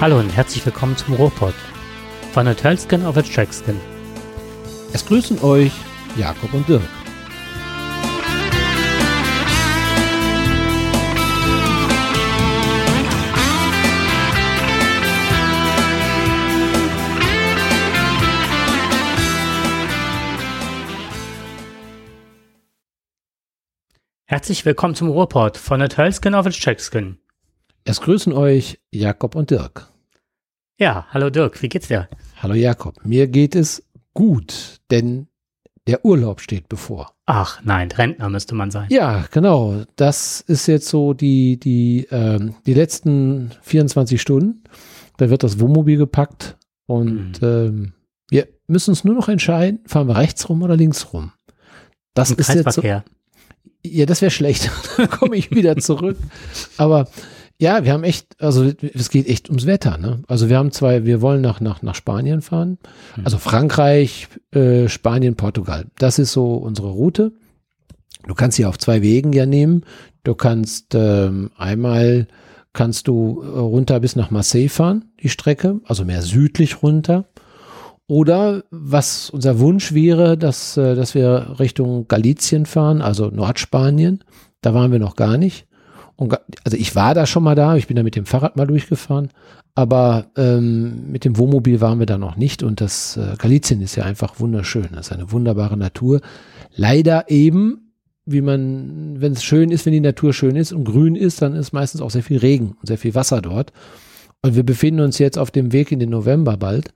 Hallo und herzlich willkommen zum Ruhrpott. Von Hotelskin auf Trackskin. Es grüßen euch Jakob und Dirk. Herzlich willkommen zum Ruhrpott von Hotelskin auf Trackskin. Es grüßen euch Jakob und Dirk. Ja, hallo Dirk, wie geht's dir? Hallo Jakob, mir geht es gut, denn der Urlaub steht bevor. Ach nein, Rentner müsste man sein. Ja, genau. Das ist jetzt so die, die, ähm, die letzten 24 Stunden. Da wird das Wohnmobil gepackt und mhm. ähm, wir müssen uns nur noch entscheiden, fahren wir rechts rum oder links rum. Das Im ist jetzt so, ja, das wäre schlecht. Dann komme ich wieder zurück. Aber ja, wir haben echt, also es geht echt ums Wetter. Ne? Also wir haben zwei, wir wollen nach, nach, nach Spanien fahren. Hm. Also Frankreich, äh, Spanien, Portugal. Das ist so unsere Route. Du kannst sie auf zwei Wegen ja nehmen. Du kannst ähm, einmal kannst du äh, runter bis nach Marseille fahren, die Strecke, also mehr südlich runter. Oder was unser Wunsch wäre, dass, äh, dass wir Richtung Galizien fahren, also Nordspanien. Da waren wir noch gar nicht. Und, also ich war da schon mal da, ich bin da mit dem Fahrrad mal durchgefahren, aber ähm, mit dem Wohnmobil waren wir da noch nicht und das äh, Galizien ist ja einfach wunderschön. Das ist eine wunderbare Natur. Leider eben, wie man, wenn es schön ist, wenn die Natur schön ist und grün ist, dann ist meistens auch sehr viel Regen und sehr viel Wasser dort. Und wir befinden uns jetzt auf dem Weg in den November bald.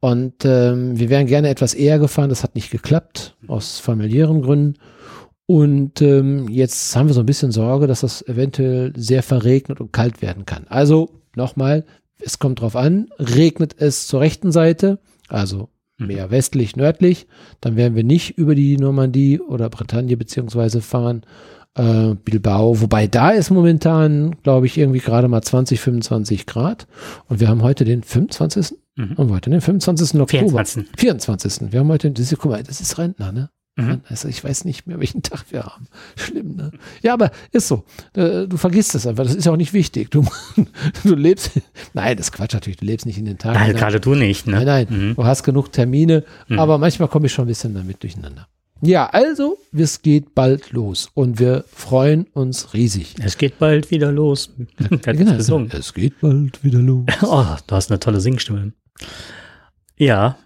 Und ähm, wir wären gerne etwas eher gefahren, das hat nicht geklappt, aus familiären Gründen. Und ähm, jetzt haben wir so ein bisschen Sorge, dass das eventuell sehr verregnet und kalt werden kann. Also nochmal, es kommt drauf an, regnet es zur rechten Seite, also mhm. mehr westlich, nördlich, dann werden wir nicht über die Normandie oder Bretagne beziehungsweise fahren, äh, Bilbao, wobei da ist momentan, glaube ich, irgendwie gerade mal 20, 25 Grad und wir haben heute den 25. Mhm. Und heute den 25. Oktober. 24. 24. Wir haben heute, ist, guck mal, das ist Rentner, ne? Mhm. Also ich weiß nicht mehr, welchen Tag wir haben. Schlimm, ne? Ja, aber ist so. Äh, du vergisst es einfach. Das ist ja auch nicht wichtig. Du, du lebst. Nein, das ist Quatsch natürlich. Du lebst nicht in den Tagen. Nein, gerade du nicht, ne? Nein, nein. Mhm. Du hast genug Termine. Mhm. Aber manchmal komme ich schon ein bisschen damit durcheinander. Ja, also, es geht bald los und wir freuen uns riesig. Es geht bald wieder los. genau, es geht bald wieder los. Oh, du hast eine tolle Singstimme. Ja,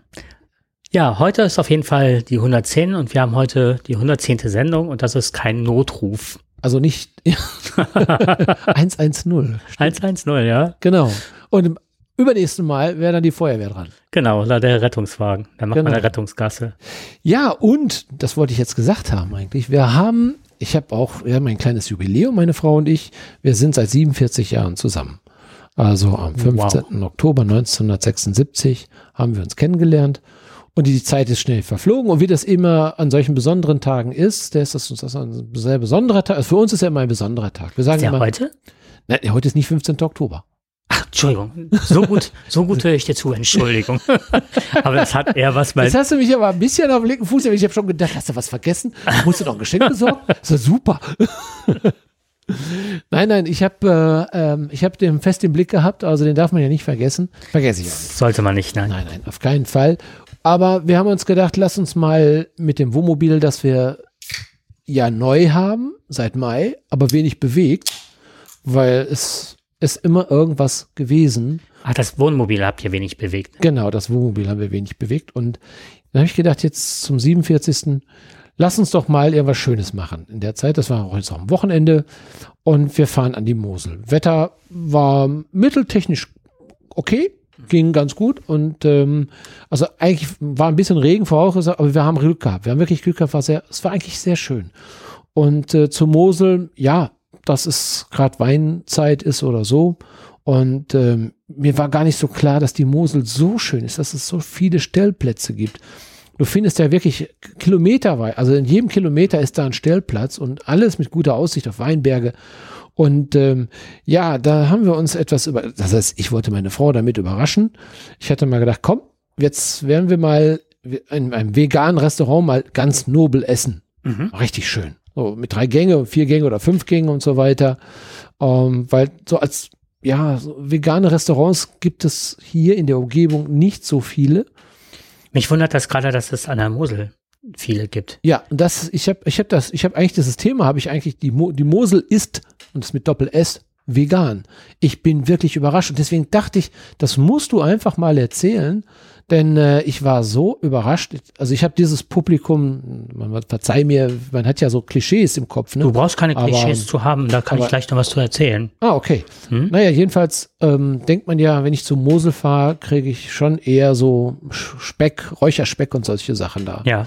ja, heute ist auf jeden Fall die 110 und wir haben heute die 110. Sendung und das ist kein Notruf. Also nicht 110. 110, ja. Genau. Und im übernächsten Mal wäre dann die Feuerwehr dran. Genau, der Rettungswagen. Dann macht genau. man eine Rettungsgasse. Ja, und, das wollte ich jetzt gesagt haben eigentlich, wir haben, ich habe auch, wir haben ein kleines Jubiläum, meine Frau und ich. Wir sind seit 47 Jahren zusammen. Also am 15. Wow. Oktober 1976 haben wir uns kennengelernt. Und die Zeit ist schnell verflogen. Und wie das immer an solchen besonderen Tagen ist, der ist das, das ist ein sehr besonderer Tag. Also für uns ist ja immer ein besonderer Tag. Wir sagen ist der immer, heute? Nein, heute ist nicht 15. Oktober. Ach, Entschuldigung. So gut, so gut höre ich dir zu. Entschuldigung. aber das hat eher was bei. Jetzt hast du mich aber ein bisschen auf den linken Fuß. Ich habe schon gedacht, hast du was vergessen? Musst du noch ein Geschenk besorgen? Das ist ja super. Nein, nein, ich habe äh, ähm, ich hab den fest im Blick gehabt, also den darf man ja nicht vergessen. Vergesse ich auch nicht. Sollte man nicht, nein. Nein, nein, auf keinen Fall. Aber wir haben uns gedacht, lass uns mal mit dem Wohnmobil, das wir ja neu haben, seit Mai, aber wenig bewegt, weil es ist immer irgendwas gewesen. Ach, das Wohnmobil habt ihr wenig bewegt. Genau, das Wohnmobil haben wir wenig bewegt. Und dann habe ich gedacht, jetzt zum 47. Lass uns doch mal irgendwas Schönes machen. In der Zeit, das war auch jetzt auch am Wochenende. Und wir fahren an die Mosel. Wetter war mitteltechnisch okay ging ganz gut und ähm, also eigentlich war ein bisschen Regen vorausgesagt, aber wir haben Glück gehabt. Wir haben wirklich Glück gehabt, war sehr, es war eigentlich sehr schön. Und äh, zur Mosel, ja, dass es gerade Weinzeit ist oder so. Und ähm, mir war gar nicht so klar, dass die Mosel so schön ist, dass es so viele Stellplätze gibt. Du findest ja wirklich kilometerweit, also in jedem Kilometer ist da ein Stellplatz und alles mit guter Aussicht auf Weinberge. Und ähm, ja, da haben wir uns etwas über, das heißt, ich wollte meine Frau damit überraschen. Ich hatte mal gedacht, komm, jetzt werden wir mal in einem veganen Restaurant mal ganz nobel essen. Mhm. Richtig schön. So mit drei Gänge, vier Gänge oder fünf Gänge und so weiter. Ähm, weil so als ja, so vegane Restaurants gibt es hier in der Umgebung nicht so viele. Mich wundert das gerade, dass es an der Mosel viele gibt. Ja, das, ich habe, ich habe das, ich habe eigentlich dieses Thema, habe ich eigentlich die, Mo, die Mosel ist und das mit Doppel S vegan. Ich bin wirklich überrascht und deswegen dachte ich, das musst du einfach mal erzählen, denn äh, ich war so überrascht. Also ich habe dieses Publikum, man verzeih mir, man hat ja so Klischees im Kopf. Ne? Du brauchst keine Klischees aber, zu haben, da kann aber, ich gleich noch was zu erzählen. Ah, okay. Hm? Naja, jedenfalls ähm, denkt man ja, wenn ich zu Mosel fahre, kriege ich schon eher so Speck, Räucherspeck und solche Sachen da. Ja.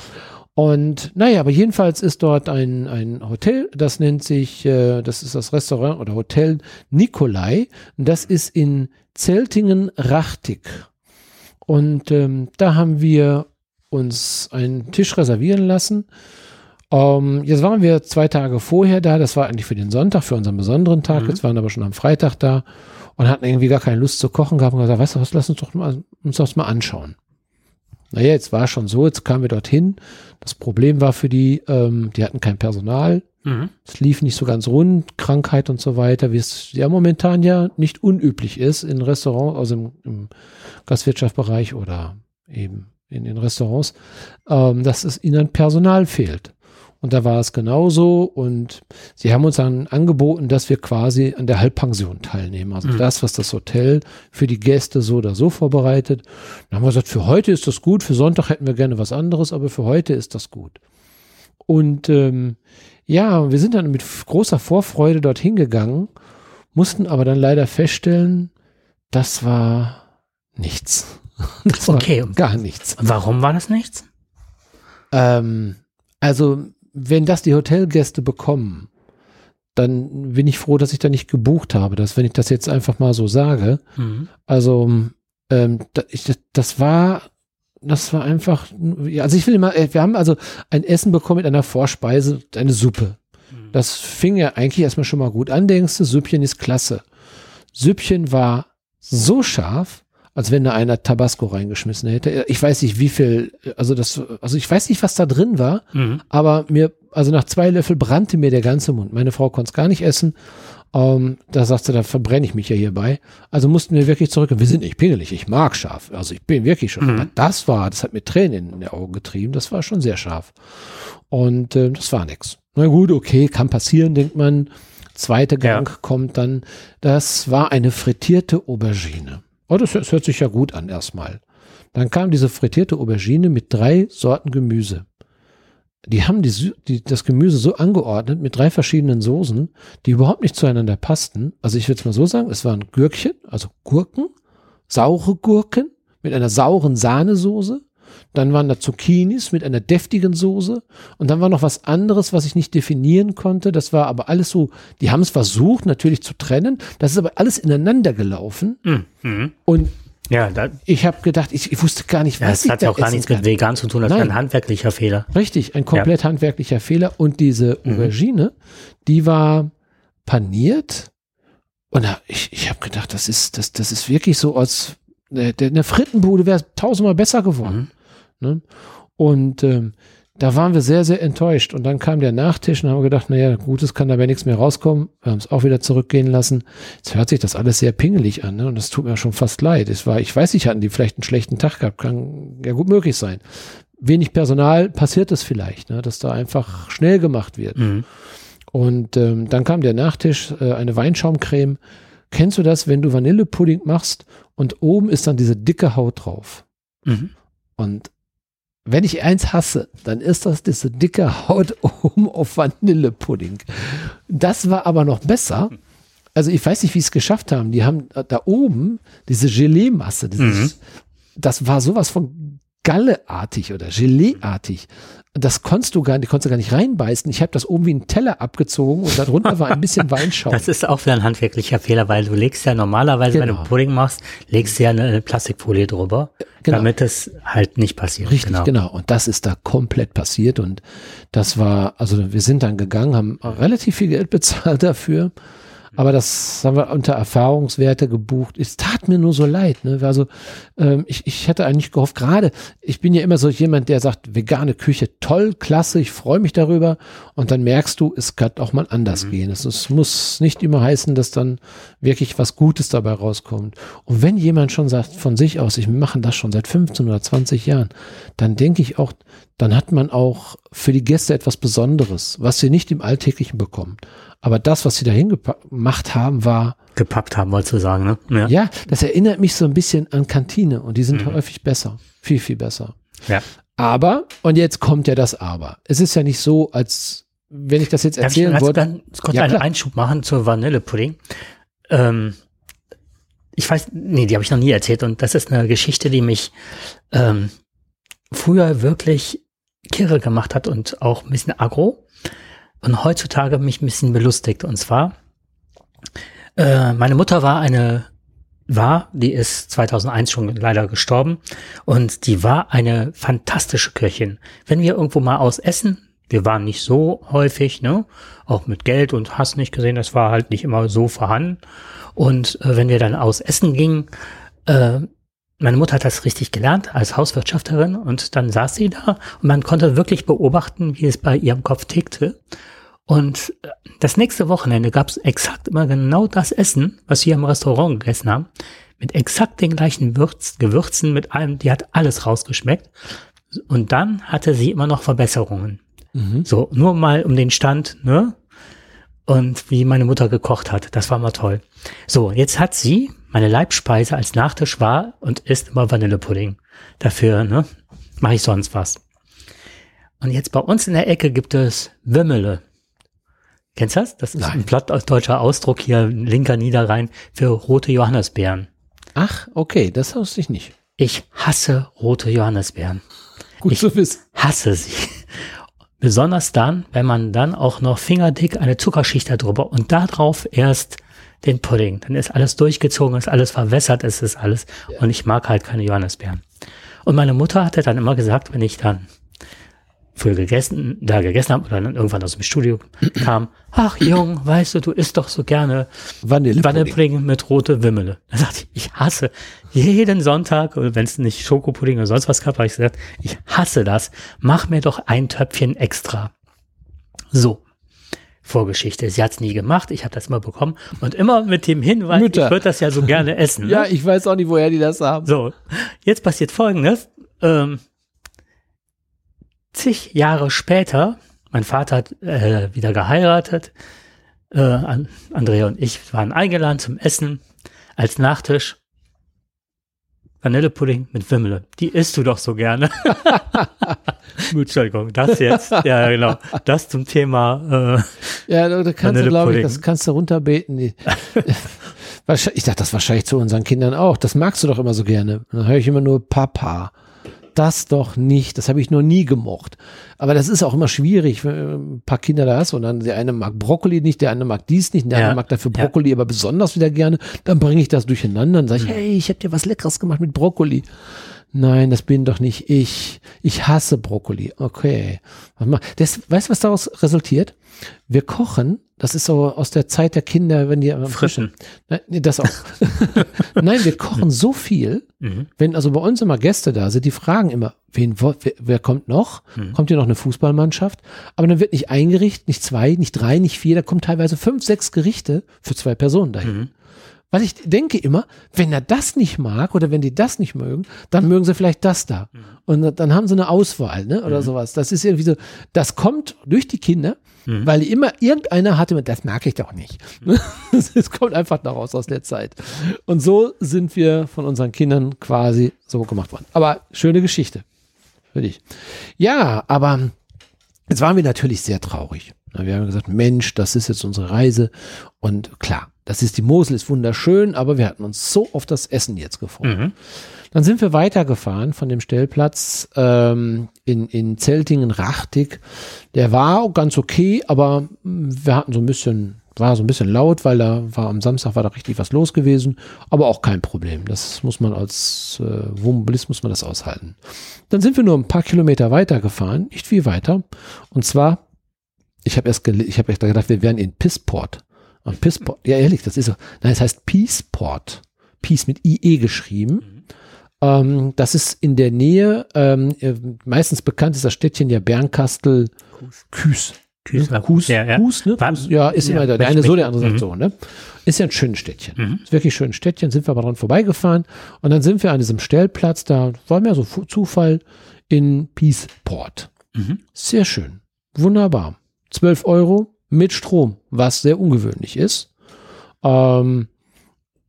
Und naja, aber jedenfalls ist dort ein, ein Hotel, das nennt sich, äh, das ist das Restaurant oder Hotel Nikolai. Das ist in Zeltingen-Rachtig. Und ähm, da haben wir uns einen Tisch reservieren lassen. Ähm, jetzt waren wir zwei Tage vorher da. Das war eigentlich für den Sonntag, für unseren besonderen Tag. Mhm. Jetzt waren aber schon am Freitag da und hatten irgendwie gar keine Lust zu kochen gehabt und gesagt, weißt du was, lass uns doch mal, uns das mal anschauen. Naja, jetzt war schon so, jetzt kamen wir dorthin. Das Problem war für die, ähm, die hatten kein Personal. Mhm. Es lief nicht so ganz rund, Krankheit und so weiter, wie es ja momentan ja nicht unüblich ist in Restaurants, also im, im Gastwirtschaftsbereich oder eben in den Restaurants, ähm, dass es ihnen Personal fehlt. Und da war es genauso. Und sie haben uns dann angeboten, dass wir quasi an der Halbpension teilnehmen. Also mhm. das, was das Hotel für die Gäste so oder so vorbereitet. Dann haben wir gesagt, für heute ist das gut, für Sonntag hätten wir gerne was anderes, aber für heute ist das gut. Und ähm, ja, wir sind dann mit großer Vorfreude dorthin gegangen, mussten aber dann leider feststellen, das war nichts. Das okay. war gar nichts. Warum war das nichts? Ähm, also, wenn das die Hotelgäste bekommen, dann bin ich froh, dass ich da nicht gebucht habe, dass wenn ich das jetzt einfach mal so sage. Mhm. Also, ähm, das, ich, das war das war einfach, also ich will immer, äh, wir haben also ein Essen bekommen mit einer Vorspeise, eine Suppe. Mhm. Das fing ja eigentlich erstmal schon mal gut an, denkst du, Süppchen ist klasse. Süppchen war so scharf, als wenn da einer Tabasco reingeschmissen hätte. Ich weiß nicht, wie viel, also das, also ich weiß nicht, was da drin war, mhm. aber mir, also nach zwei Löffel brannte mir der ganze Mund. Meine Frau konnte es gar nicht essen ähm, da sagst du, da verbrenne ich mich ja hierbei. Also mussten wir wirklich zurück. Wir sind nicht pingelig, ich mag scharf. Also ich bin wirklich schon. Mhm. Aber das war, das hat mir Tränen in die Augen getrieben. Das war schon sehr scharf. Und äh, das war nix. Na gut, okay, kann passieren, denkt man. Zweiter Gang ja. kommt dann. Das war eine frittierte Aubergine. Oh, das, das hört sich ja gut an erstmal. Dann kam diese frittierte Aubergine mit drei Sorten Gemüse die haben die, die, das Gemüse so angeordnet mit drei verschiedenen Soßen, die überhaupt nicht zueinander passten. Also ich würde es mal so sagen, es waren Gürkchen, also Gurken, saure Gurken mit einer sauren Sahnesoße. Dann waren da Zucchinis mit einer deftigen Soße. Und dann war noch was anderes, was ich nicht definieren konnte. Das war aber alles so, die haben es versucht natürlich zu trennen. Das ist aber alles ineinander gelaufen. Mhm. Und ja, da, ich habe gedacht, ich, ich, wusste gar nicht, was ja, das hat ja auch gar nichts mit vegan zu tun, das Nein. war ein handwerklicher Fehler. Richtig, ein komplett ja. handwerklicher Fehler. Und diese mhm. Aubergine, die war paniert. Und ich, ich habe gedacht, das ist, das, das ist wirklich so als eine Frittenbude wäre tausendmal besser geworden. Mhm. Ne? Und ähm, da waren wir sehr, sehr enttäuscht. Und dann kam der Nachtisch und haben gedacht, naja, Gutes kann dabei nichts mehr rauskommen. Wir haben es auch wieder zurückgehen lassen. Jetzt hört sich das alles sehr pingelig an, ne? Und das tut mir schon fast leid. Es war, ich weiß nicht, hatten die vielleicht einen schlechten Tag gehabt. Kann ja gut möglich sein. Wenig Personal passiert es vielleicht, ne? dass da einfach schnell gemacht wird. Mhm. Und ähm, dann kam der Nachtisch, äh, eine Weinschaumcreme. Kennst du das, wenn du Vanillepudding machst und oben ist dann diese dicke Haut drauf? Mhm. Und wenn ich eins hasse, dann ist das diese dicke Haut oben auf Vanillepudding. Das war aber noch besser. Also ich weiß nicht, wie es geschafft haben. Die haben da oben diese Gelee-Masse. Mhm. Das war sowas von Galleartig oder Geleeartig. Das konntest du gar nicht, konntest du gar nicht reinbeißen. Ich habe das oben wie einen Teller abgezogen und darunter war ein bisschen Weinschaum. Das ist auch wieder ein handwerklicher Fehler, weil du legst ja normalerweise, genau. wenn du genau. Pudding machst, legst du ja eine Plastikfolie drüber, genau. damit es halt nicht passiert. Richtig, genau. genau. Und das ist da komplett passiert und das war, also wir sind dann gegangen, haben relativ viel Geld bezahlt dafür. Aber das haben wir unter Erfahrungswerte gebucht. Es tat mir nur so leid. Ne? Also ähm, ich, ich hätte eigentlich gehofft, gerade, ich bin ja immer so jemand, der sagt, vegane Küche, toll, klasse, ich freue mich darüber. Und dann merkst du, es kann auch mal anders mhm. gehen. Es, es muss nicht immer heißen, dass dann wirklich was Gutes dabei rauskommt. Und wenn jemand schon sagt von sich aus, ich mache das schon seit 15 oder 20 Jahren, dann denke ich auch, dann hat man auch für die Gäste etwas Besonderes, was sie nicht im Alltäglichen bekommen. Aber das, was sie dahin gemacht haben, war. Gepackt haben, wolltest du sagen, ne? Ja. ja, das erinnert mich so ein bisschen an Kantine und die sind mhm. häufig besser. Viel, viel besser. Ja. Aber, und jetzt kommt ja das Aber. Es ist ja nicht so, als wenn ich das jetzt erzählen Darf ich würde. Ganz kurz ja, einen Einschub machen zur Vanillepudding. Ähm, ich weiß, nee, die habe ich noch nie erzählt und das ist eine Geschichte, die mich ähm, früher wirklich kirre gemacht hat und auch ein bisschen aggro und heutzutage mich ein bisschen belustigt. Und zwar, äh, meine Mutter war eine, war, die ist 2001 schon leider gestorben und die war eine fantastische Köchin. Wenn wir irgendwo mal aus essen, wir waren nicht so häufig, ne, auch mit Geld und hast nicht gesehen, das war halt nicht immer so vorhanden. Und äh, wenn wir dann aus essen gingen, äh, meine Mutter hat das richtig gelernt als Hauswirtschafterin und dann saß sie da und man konnte wirklich beobachten, wie es bei ihrem Kopf tickte. Und äh, das nächste Wochenende gab es exakt immer genau das Essen, was wir im Restaurant gegessen haben, mit exakt den gleichen Würz, Gewürzen, mit allem, die hat alles rausgeschmeckt. Und dann hatte sie immer noch Verbesserungen. Mhm. So, nur mal um den Stand, ne? Und wie meine Mutter gekocht hat. Das war mal toll. So, jetzt hat sie meine Leibspeise als Nachtisch war und ist immer Vanillepudding. Dafür, ne, mache ich sonst was. Und jetzt bei uns in der Ecke gibt es Wimmele. Kennst du das? Das ist Nein. ein plattdeutscher Ausdruck hier, linker Niederrhein, für rote Johannisbeeren. Ach, okay, das wusste ich nicht. Ich hasse rote Johannisbeeren. Gut ich zu wissen. hasse sie. Besonders dann, wenn man dann auch noch fingerdick eine Zuckerschicht darüber und darauf erst den Pudding. Dann ist alles durchgezogen, ist alles verwässert, ist es alles. Ja. Und ich mag halt keine Johannisbeeren. Und meine Mutter hatte dann immer gesagt, wenn ich dann früher gegessen, da gegessen habe oder dann irgendwann aus dem Studio kam, ach Jung, weißt du, du isst doch so gerne Vanillepudding, Vanillepudding mit rote Wimmele. Da sagte ich, ich hasse jeden Sonntag, wenn es nicht Schokopudding oder sonst was gab, habe ich gesagt, ich hasse das. Mach mir doch ein Töpfchen extra. So. Vorgeschichte. Sie hat es nie gemacht, ich habe das immer bekommen und immer mit dem Hinweis, Mütter. ich würde das ja so gerne essen. Ne? ja, ich weiß auch nicht, woher die das haben. So, jetzt passiert Folgendes. Ähm, zig Jahre später, mein Vater hat äh, wieder geheiratet, äh, Andrea und ich waren eingeladen zum Essen als Nachtisch Vanillepudding mit Wimmel. Die isst du doch so gerne. Entschuldigung, das jetzt. Ja, genau. Das zum Thema. Äh, ja, da kannst du, glaube ich, das kannst du runterbeten. ich dachte das wahrscheinlich zu unseren Kindern auch. Das magst du doch immer so gerne. Dann höre ich immer nur Papa das doch nicht. Das habe ich noch nie gemocht. Aber das ist auch immer schwierig, wenn du ein paar Kinder da hast und dann der eine mag Brokkoli nicht, der andere mag dies nicht, der ja. andere mag dafür Brokkoli ja. aber besonders wieder gerne. Dann bringe ich das durcheinander und sage ich, mhm. hey, ich habe dir was Leckeres gemacht mit Brokkoli. Nein, das bin doch nicht ich. Ich hasse Brokkoli. Okay. Das, weißt du, was daraus resultiert? Wir kochen, das ist so aus der Zeit der Kinder, wenn die frischen. Nein, das auch. Nein, wir kochen so viel, mhm. wenn also bei uns immer Gäste da sind, die fragen immer, wen, wer, wer kommt noch? Mhm. Kommt hier noch eine Fußballmannschaft? Aber dann wird nicht ein Gericht, nicht zwei, nicht drei, nicht vier, da kommen teilweise fünf, sechs Gerichte für zwei Personen dahin. Mhm. Weil ich denke immer, wenn er das nicht mag oder wenn die das nicht mögen, dann mögen sie vielleicht das da. Mhm. Und dann haben sie eine Auswahl, ne? Oder mhm. sowas. Das ist irgendwie so, das kommt durch die Kinder, mhm. weil immer irgendeiner hatte, das mag ich doch nicht. Mhm. Es kommt einfach daraus aus der Zeit. Und so sind wir von unseren Kindern quasi so gemacht worden. Aber schöne Geschichte. Für dich. Ja, aber jetzt waren wir natürlich sehr traurig. Wir haben gesagt, Mensch, das ist jetzt unsere Reise. Und klar, das ist die Mosel, ist wunderschön, aber wir hatten uns so auf das Essen jetzt gefreut. Mhm. Dann sind wir weitergefahren von dem Stellplatz ähm, in, in Zeltingen-Rachtig. Der war ganz okay, aber wir hatten so ein bisschen, war so ein bisschen laut, weil da war am Samstag war da richtig was los gewesen, aber auch kein Problem. Das muss man als äh, Wohnmobilist muss man das aushalten. Dann sind wir nur ein paar Kilometer weiter gefahren, nicht viel weiter. Und zwar, ich habe erst, ich habe erst gedacht, wir wären in Pissport Und Pissport, ja ehrlich, das ist so. Nein, es heißt Peaceport. Peace mit IE geschrieben. Mhm. Ähm, das ist in der Nähe, ähm, äh, meistens bekannt ist das Städtchen ja Bernkastel Küß. Küß, ne? Kues, ja, ja. Kues, ne? Kues, ja, ist ja, immer der, der eine so, der andere sagt mhm. so, ne? Ist ja ein schönes Städtchen. Mhm. Ist wirklich ein schönes Städtchen, sind wir aber dran vorbeigefahren und dann sind wir an diesem Stellplatz, da war mir so Zufall in Peaceport. Mhm. Sehr schön. Wunderbar. 12 Euro mit Strom, was sehr ungewöhnlich ist. Ähm,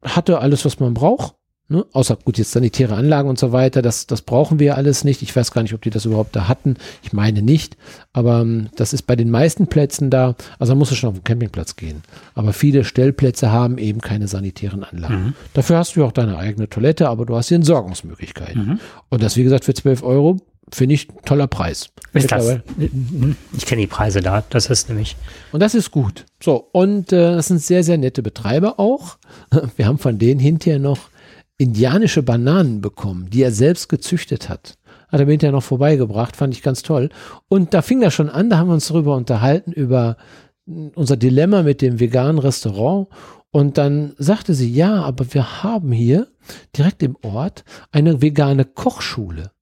hatte alles, was man braucht. Ne? Außer gut, jetzt sanitäre Anlagen und so weiter, das, das brauchen wir alles nicht. Ich weiß gar nicht, ob die das überhaupt da hatten. Ich meine nicht. Aber ähm, das ist bei den meisten Plätzen da. Also da musst du schon auf den Campingplatz gehen. Aber viele Stellplätze haben eben keine sanitären Anlagen. Mhm. Dafür hast du auch deine eigene Toilette, aber du hast die Entsorgungsmöglichkeiten. Mhm. Und das, wie gesagt, für 12 Euro finde ich toller Preis. Ist das? Ich kenne die Preise da. Das ist nämlich. Und das ist gut. So, und äh, das sind sehr, sehr nette Betreiber auch. Wir haben von denen hinterher noch indianische Bananen bekommen, die er selbst gezüchtet hat. Hat er mir hinterher noch vorbeigebracht, fand ich ganz toll. Und da fing das schon an, da haben wir uns darüber unterhalten, über unser Dilemma mit dem veganen Restaurant. Und dann sagte sie, ja, aber wir haben hier direkt im Ort eine vegane Kochschule.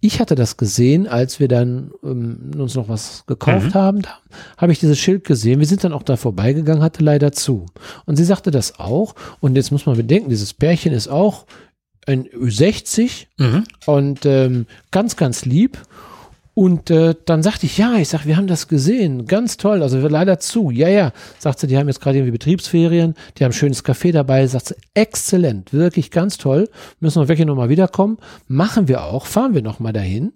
Ich hatte das gesehen, als wir dann ähm, uns noch was gekauft mhm. haben. Da habe ich dieses Schild gesehen. Wir sind dann auch da vorbeigegangen, hatte leider zu. Und sie sagte das auch. Und jetzt muss man bedenken, dieses Pärchen ist auch ein Ü60 mhm. und ähm, ganz, ganz lieb. Und äh, dann sagte ich, ja, ich sag, wir haben das gesehen, ganz toll, also wir leider zu. Ja, ja, sagt sie, die haben jetzt gerade irgendwie Betriebsferien, die haben ein schönes Café dabei, sagt sie, exzellent, wirklich ganz toll, müssen wir wirklich nochmal wiederkommen. Machen wir auch, fahren wir nochmal dahin.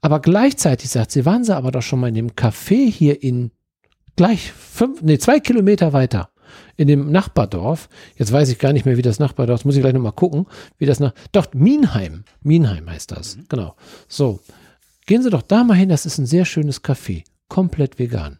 Aber gleichzeitig sagt sie, waren sie aber doch schon mal in dem Café hier in gleich fünf, nee, zwei Kilometer weiter in dem Nachbardorf. Jetzt weiß ich gar nicht mehr, wie das Nachbardorf, muss ich gleich nochmal gucken, wie das nach, doch, Mienheim. Mienheim heißt das, mhm. genau. So. Gehen Sie doch da mal hin, das ist ein sehr schönes Café, komplett vegan.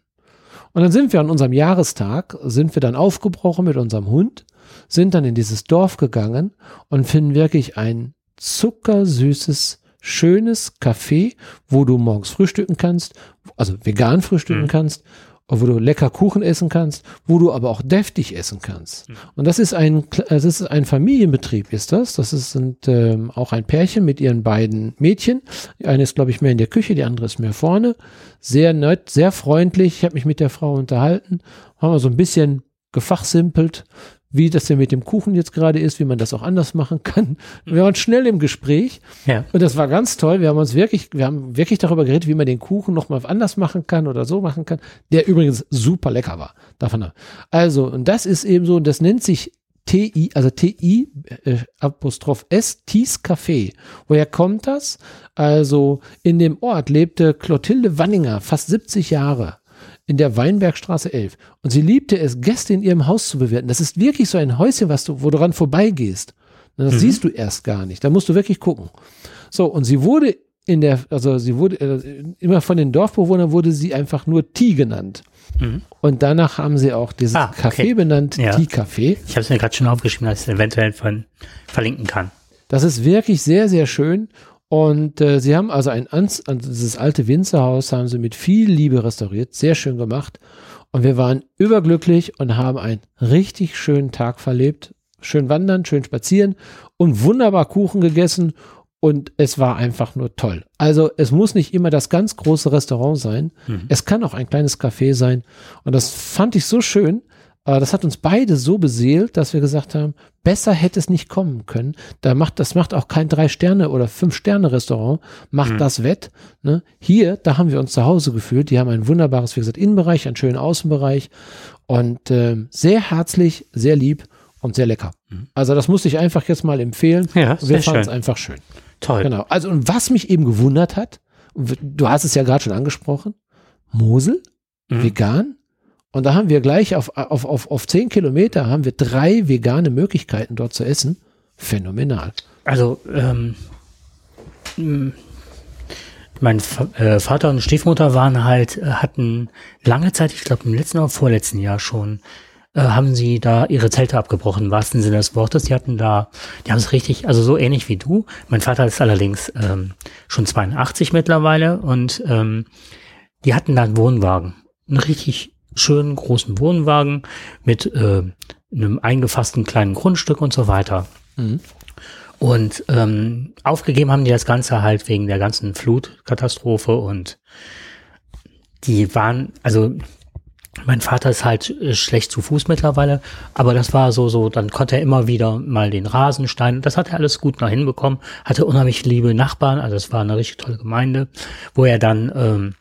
Und dann sind wir an unserem Jahrestag, sind wir dann aufgebrochen mit unserem Hund, sind dann in dieses Dorf gegangen und finden wirklich ein zuckersüßes, schönes Café, wo du morgens frühstücken kannst, also vegan frühstücken mhm. kannst wo du lecker Kuchen essen kannst, wo du aber auch deftig essen kannst. Mhm. Und das ist ein, das ist ein Familienbetrieb, ist das. Das ist, sind ähm, auch ein Pärchen mit ihren beiden Mädchen. Die eine ist, glaube ich, mehr in der Küche, die andere ist mehr vorne. Sehr nett, sehr freundlich. Ich habe mich mit der Frau unterhalten, haben wir so ein bisschen gefachsimpelt, wie das denn mit dem Kuchen jetzt gerade ist, wie man das auch anders machen kann. Wir waren schnell im Gespräch ja. und das war ganz toll. Wir haben uns wirklich, wir haben wirklich darüber geredet, wie man den Kuchen nochmal anders machen kann oder so machen kann, der übrigens super lecker war. Davon. Also, und das ist eben so, und das nennt sich TI, also TI äh, Apostroph S, Tis Café. Woher kommt das? Also in dem Ort lebte Clotilde Wanninger, fast 70 Jahre in der Weinbergstraße 11. Und sie liebte es, Gäste in ihrem Haus zu bewerten. Das ist wirklich so ein Häuschen, was du, wo du ran vorbeigehst. Das mhm. siehst du erst gar nicht. Da musst du wirklich gucken. So, und sie wurde in der, also sie wurde, äh, immer von den Dorfbewohnern wurde sie einfach nur Tee genannt. Mhm. Und danach haben sie auch dieses ah, Café okay. benannt, ja. Tea Café. Ich habe es mir gerade schon aufgeschrieben, dass ich es eventuell von, verlinken kann. Das ist wirklich sehr, sehr schön. Und äh, sie haben also ein also dieses alte Winzerhaus haben sie mit viel Liebe restauriert, sehr schön gemacht. Und wir waren überglücklich und haben einen richtig schönen Tag verlebt. Schön wandern, schön spazieren und wunderbar Kuchen gegessen. Und es war einfach nur toll. Also es muss nicht immer das ganz große Restaurant sein. Mhm. Es kann auch ein kleines Café sein. Und das fand ich so schön, das hat uns beide so beseelt, dass wir gesagt haben, besser hätte es nicht kommen können. Da macht, das macht auch kein Drei-Sterne- oder Fünf-Sterne-Restaurant, macht mhm. das wett. Ne? Hier, da haben wir uns zu Hause gefühlt. Die haben ein wunderbares, wie gesagt, Innenbereich, einen schönen Außenbereich und äh, sehr herzlich, sehr lieb und sehr lecker. Mhm. Also das musste ich einfach jetzt mal empfehlen. Ja, wir fanden es einfach schön. Toll. Genau. Also und was mich eben gewundert hat, du hast es ja gerade schon angesprochen, Mosel, mhm. vegan, und da haben wir gleich auf, auf, auf, auf zehn Kilometer haben wir drei vegane Möglichkeiten dort zu essen. Phänomenal. Also, ähm, mein äh, Vater und Stiefmutter waren halt, äh, hatten lange Zeit, ich glaube im letzten oder vorletzten Jahr schon, äh, haben sie da ihre Zelte abgebrochen, im wahrsten Sinne des Wortes. Die hatten da, die haben es richtig, also so ähnlich wie du. Mein Vater ist allerdings ähm, schon 82 mittlerweile und ähm, die hatten da einen Wohnwagen. Einen richtig schönen großen Wohnwagen mit äh, einem eingefassten kleinen Grundstück und so weiter. Mhm. Und ähm, aufgegeben haben die das Ganze halt wegen der ganzen Flutkatastrophe und die waren, also mein Vater ist halt äh, schlecht zu Fuß mittlerweile, aber das war so, so, dann konnte er immer wieder mal den Rasenstein, das hat er alles gut noch hinbekommen, hatte unheimlich liebe Nachbarn, also es war eine richtig tolle Gemeinde, wo er dann, ähm,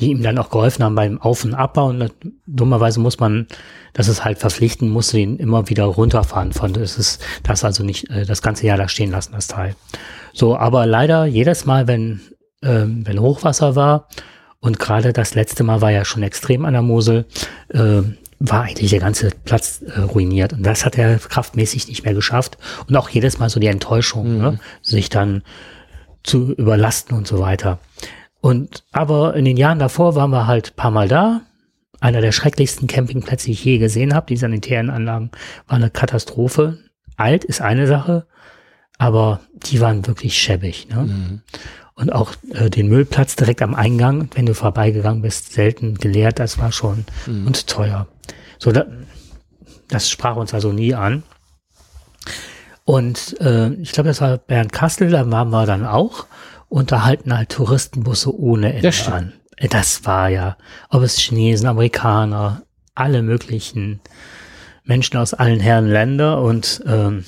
die ihm dann auch geholfen haben beim Auf- und Abbau und dummerweise muss man, das ist halt verpflichten, musste ihn immer wieder runterfahren von, das ist das also nicht äh, das ganze Jahr da stehen lassen, das Teil. So, aber leider jedes Mal, wenn, ähm, wenn Hochwasser war, und gerade das letzte Mal war ja schon extrem an der Mosel, äh, war eigentlich der ganze Platz äh, ruiniert. Und das hat er kraftmäßig nicht mehr geschafft. Und auch jedes Mal so die Enttäuschung, mhm. ne? sich dann zu überlasten und so weiter. Und aber in den Jahren davor waren wir halt paar Mal da. Einer der schrecklichsten Campingplätze, die ich je gesehen habe. Die sanitären Anlagen war eine Katastrophe. Alt ist eine Sache, aber die waren wirklich schäbig. Ne? Mhm und auch äh, den Müllplatz direkt am Eingang, wenn du vorbeigegangen bist, selten geleert. Das war schon mhm. und teuer. So, da, das sprach uns also nie an. Und äh, ich glaube, das war Bernd Kastel, da waren wir dann auch und da halten halt Touristenbusse ohne Ende das an. Äh, das war ja, ob es Chinesen, Amerikaner, alle möglichen Menschen aus allen Herren Länder und ähm,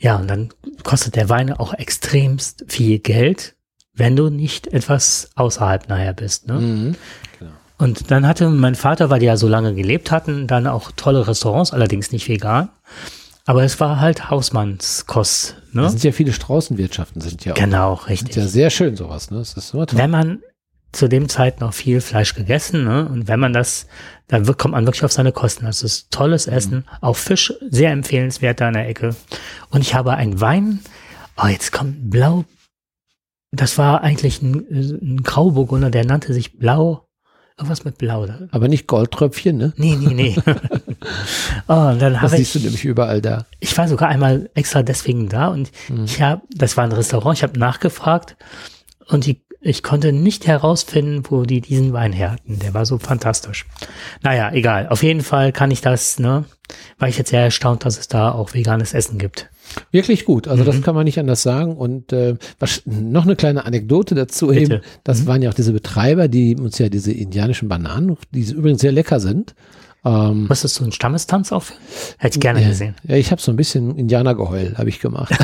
ja, und dann kostet der Wein auch extremst viel Geld wenn du nicht etwas außerhalb nachher bist. Ne? Mhm. Und dann hatte mein Vater, weil die ja so lange gelebt hatten, dann auch tolle Restaurants, allerdings nicht vegan. Aber es war halt Hausmannskost. Ne? Das sind ja viele Straußenwirtschaften, sind ja auch. Genau, richtig. Ist ja sehr schön sowas. Ne? Das ist immer toll. Wenn man zu dem Zeit noch viel Fleisch gegessen, ne? Und wenn man das, dann wird, kommt man wirklich auf seine Kosten. Das ist tolles mhm. Essen. Mhm. Auch Fisch, sehr empfehlenswert da in der Ecke. Und ich habe einen Wein, oh, jetzt kommt Blau, das war eigentlich ein, ein Grauburgunder, der nannte sich Blau. Irgendwas mit Blau. Aber nicht Goldtröpfchen, ne? Nee, nee, nee. oh, dann das siehst ich, du nämlich überall da. Ich war sogar einmal extra deswegen da und mhm. ich habe, das war ein Restaurant, ich habe nachgefragt und die, ich konnte nicht herausfinden, wo die diesen Wein her hatten. Der war so fantastisch. Naja, egal. Auf jeden Fall kann ich das, ne? War ich jetzt sehr erstaunt, dass es da auch veganes Essen gibt. Wirklich gut. Also mhm. das kann man nicht anders sagen. Und äh, was, noch eine kleine Anekdote dazu Bitte. eben. Das mhm. waren ja auch diese Betreiber, die uns ja diese indianischen Bananen, die übrigens sehr lecker sind. Ähm, Was ist so ein Stammestanz auf? Hätte ich gerne gesehen. Ja, ich habe so ein bisschen Indianergeheul, habe ich gemacht.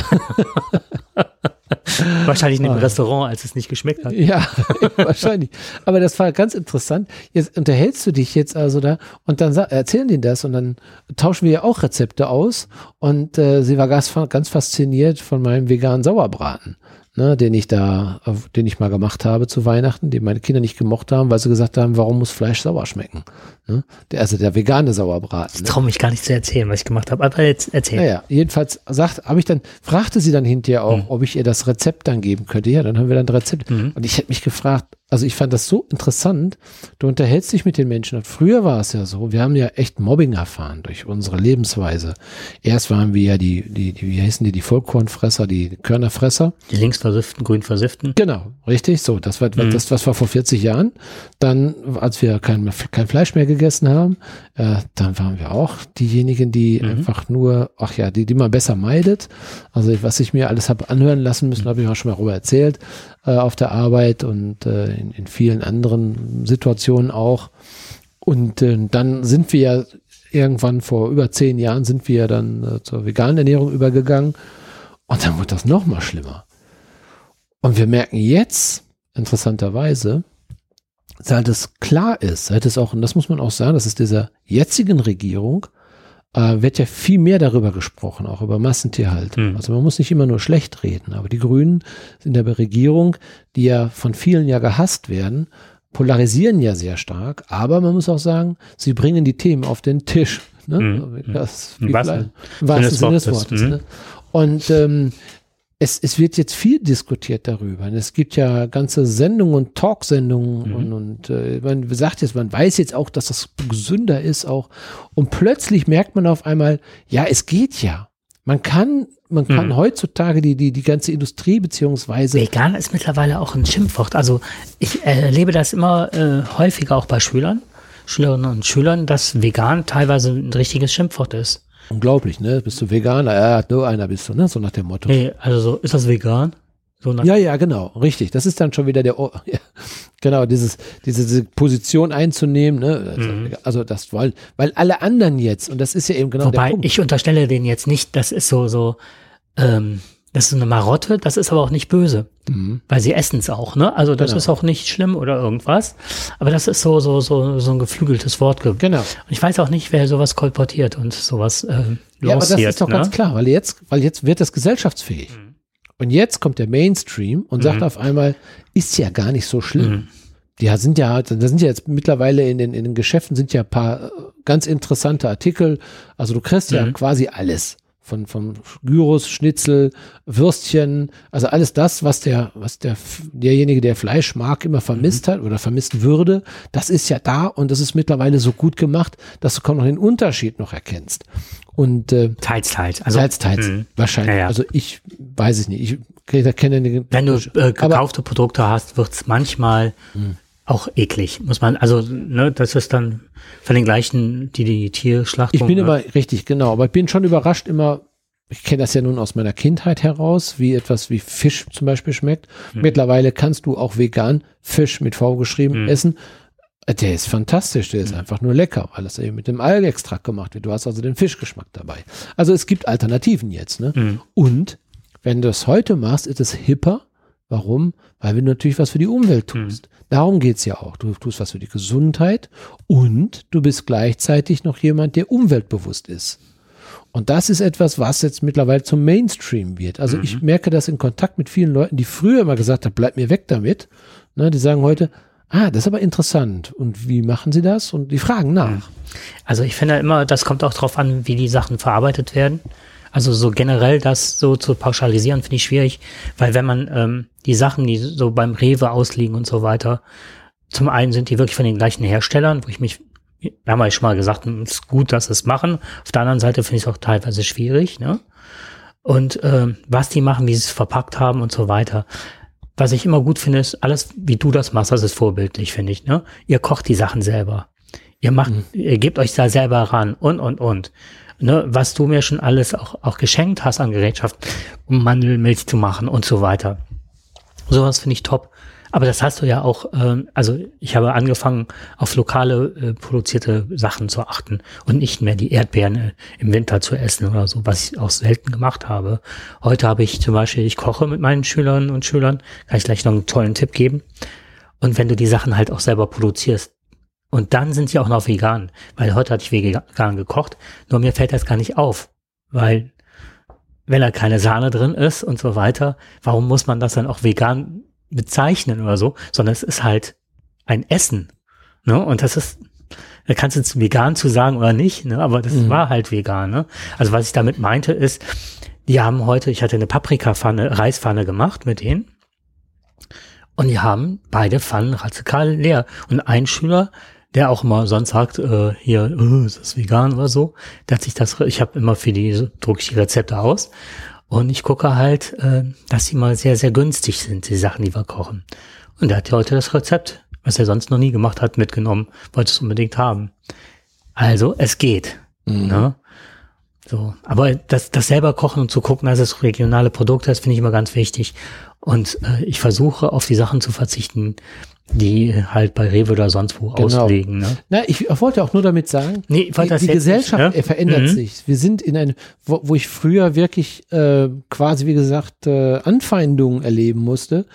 wahrscheinlich in dem ah. Restaurant, als es nicht geschmeckt hat. Ja, wahrscheinlich. Aber das war ganz interessant. Jetzt unterhältst du dich jetzt also da und dann erzählen die das und dann tauschen wir ja auch Rezepte aus. Und äh, sie war ganz, ganz fasziniert von meinem veganen Sauerbraten ne, den ich da, den ich mal gemacht habe zu Weihnachten, den meine Kinder nicht gemocht haben, weil sie gesagt haben, warum muss Fleisch sauer schmecken? Ne? Der, also der vegane Sauerbraten. Ich ne? traue mich gar nicht zu erzählen, was ich gemacht habe, aber jetzt erzähl. Naja, jedenfalls sagt, habe ich dann, fragte sie dann hinterher auch, mhm. ob ich ihr das Rezept dann geben könnte. Ja, dann haben wir dann ein Rezept. Mhm. Und ich hätte mich gefragt, also ich fand das so interessant. Du unterhältst dich mit den Menschen. Und früher war es ja so, wir haben ja echt Mobbing erfahren durch unsere Lebensweise. Erst waren wir ja die, die, die wie heißen die, die Vollkornfresser, die Körnerfresser. Die linksversifften, grünversifften. Genau, richtig. So, das war, mhm. das, das war vor 40 Jahren. Dann, als wir kein, kein Fleisch mehr gegessen haben, äh, dann waren wir auch diejenigen, die mhm. einfach nur, ach ja, die, die man besser meidet. Also was ich mir alles habe anhören lassen müssen, mhm. habe ich auch schon mal darüber erzählt äh, auf der Arbeit und äh, in, in vielen anderen Situationen auch. Und äh, dann sind wir ja irgendwann vor über zehn Jahren sind wir dann äh, zur veganen Ernährung übergegangen. Und dann wird das noch mal schlimmer. Und wir merken jetzt, interessanterweise, seit es klar ist, seit es auch, und das muss man auch sagen, dass es dieser jetzigen Regierung äh, wird ja viel mehr darüber gesprochen, auch über Massentierhaltung. Mhm. Also man muss nicht immer nur schlecht reden, aber die Grünen sind ja bei Regierung, die ja von vielen ja gehasst werden, polarisieren ja sehr stark, aber man muss auch sagen, sie bringen die Themen auf den Tisch. Ne? Mhm. Das, was, was Sinne des Wortes. Mhm. Ne? Und ähm, es, es wird jetzt viel diskutiert darüber. Und es gibt ja ganze Sendungen und Talksendungen mhm. und, und äh, man sagt jetzt, man weiß jetzt auch, dass das gesünder ist auch. Und plötzlich merkt man auf einmal, ja, es geht ja. Man kann, man kann mhm. heutzutage die, die, die ganze Industrie beziehungsweise. Vegan ist mittlerweile auch ein Schimpfwort. Also ich erlebe das immer äh, häufiger auch bei Schülern Schülerinnen und Schülern, dass vegan teilweise ein richtiges Schimpfwort ist. Unglaublich, ne? Bist du Veganer? Ja, nur einer bist du, ne? So nach dem Motto. Nee, also so, ist das vegan? So Ja, ja, genau, richtig. Das ist dann schon wieder der, O- ja, genau, dieses, diese, diese Position einzunehmen, ne? Also, Mhm. also das wollen, weil alle anderen jetzt, und das ist ja eben genau der Wobei, Punkt. ich unterstelle denen jetzt nicht, das ist so, so, ähm, das ist eine Marotte, das ist aber auch nicht böse. Mhm. Weil sie essen es auch, ne? Also das Genau. ist auch nicht schlimm oder irgendwas. Aber das ist so, so, so, so ein geflügeltes Wort. ge- Genau. Und ich weiß auch nicht, wer sowas kolportiert und sowas äh, Ja, aber das ist doch ne? ganz klar, weil jetzt, weil jetzt wird das gesellschaftsfähig. Mhm. Und jetzt kommt der Mainstream und sagt auf einmal, ist ja gar nicht so schlimm. Mhm. Die sind ja, da sind ja jetzt mittlerweile in den, in den Geschäften sind ja ein paar äh, ganz interessante Artikel. Also du kriegst ja Mhm. quasi alles. Von, von Gyros, Schnitzel, Würstchen, also alles das, was der, was der, derjenige, der Fleisch mag, immer vermisst hat oder vermissen würde, das ist ja da und das ist mittlerweile so gut gemacht, dass du kaum noch den Unterschied noch erkennst. Und äh, Teils, teils. Also, teils, teils, Mhm. wahrscheinlich. Ja, ja. Also ich weiß es nicht. Ich kenne kenne. Wenn du äh, aber gekaufte Produkte hast, wird's manchmal Hm. Auch eklig. Muss man, also, ne, das ist dann von den gleichen, die die Tierschlachtung. ich bin ne? immer richtig, genau, aber ich bin schon überrascht immer. Ich kenne das ja nun aus meiner Kindheit heraus, wie etwas wie Fisch zum Beispiel schmeckt. Hm. Mittlerweile kannst du auch vegan Fisch mit V geschrieben Hm. essen. Äh, Der ist fantastisch, der ist einfach nur lecker, weil das eben mit dem Algextrakt gemacht wird. Du hast also den Fischgeschmack dabei. Also es gibt Alternativen jetzt. Ne? Mhm. Und wenn du es heute machst, ist es hipper. Warum? Weil du natürlich was für die Umwelt tust. Darum geht's ja auch. Du tust was für die Gesundheit und du bist gleichzeitig noch jemand, der umweltbewusst ist. Und das ist etwas, was jetzt mittlerweile zum Mainstream wird. Also ich merke das in Kontakt mit vielen Leuten, die früher immer gesagt haben, bleib mir weg damit. Ne, die sagen heute, ah, das ist aber interessant. Und wie machen sie das? Und die fragen nach. Also ich finde immer, das kommt auch drauf an, wie die Sachen verarbeitet werden. Also so generell das so zu pauschalisieren, finde ich schwierig, weil wenn man ähm, die Sachen, die so beim Rewe ausliegen und so weiter, zum einen sind die wirklich von den gleichen Herstellern, wo ich mich, wir haben ja schon mal gesagt, es ist gut, dass sie es machen. Auf der anderen Seite finde ich es auch teilweise schwierig, ne? Und ähm, was die machen, wie sie es verpackt haben und so weiter. Was ich immer gut finde, ist, alles, wie du das machst, das ist vorbildlich, finde ich, ne? Ihr kocht die Sachen selber. Ihr macht, ihr gebt euch da selber ran und, und, und. Ne, was du mir schon alles auch, auch geschenkt hast an Gerätschaft, um Mandelmilch zu machen und so weiter. Sowas finde ich top. Aber das hast du ja auch, ähm, also ich habe angefangen, auf lokale äh, produzierte Sachen zu achten und nicht mehr die Erdbeeren äh, im Winter zu essen oder so, was ich auch selten gemacht habe. Heute habe ich zum Beispiel, ich koche mit meinen Schülerinnen und Schülern, kann ich gleich noch einen tollen Tipp geben. Und wenn du die Sachen halt auch selber produzierst, und dann sind sie auch noch vegan, weil heute hatte ich vegan gekocht, nur mir fällt das gar nicht auf, weil wenn da keine Sahne drin ist und so weiter, warum muss man das dann auch vegan bezeichnen oder so, sondern es ist halt ein Essen. Ne? Und das ist, da kannst du jetzt vegan zu sagen oder nicht, ne? aber das Mhm. war halt vegan. Ne? Also was ich damit meinte ist, die haben heute, ich hatte eine Paprikapfanne, Reispfanne gemacht mit denen und die haben beide Pfannen radikal leer. Und ein Schüler, der auch immer sonst sagt, äh, hier, äh, ist das vegan oder so, der hat sich das, ich habe immer für die, so drucke ich die Rezepte aus und ich gucke halt, äh, dass die mal sehr, sehr günstig sind, die Sachen, die wir kochen. Und der hat ja heute das Rezept, was er sonst noch nie gemacht hat, mitgenommen, wollte es unbedingt haben. Also, es geht. Ne? So, aber das, das selber kochen und zu gucken, dass es regionale Produkte ist, finde ich immer ganz wichtig. Und äh, ich versuche auf die Sachen zu verzichten, die halt bei Rewe oder sonst wo Genau. ausliegen. Ne? Na, ich wollte auch nur damit sagen, Nee, die, die Gesellschaft nicht, ne? verändert Mhm. sich. Wir sind in ein, wo, wo ich früher wirklich äh, quasi, wie gesagt, äh, Anfeindungen erleben musste,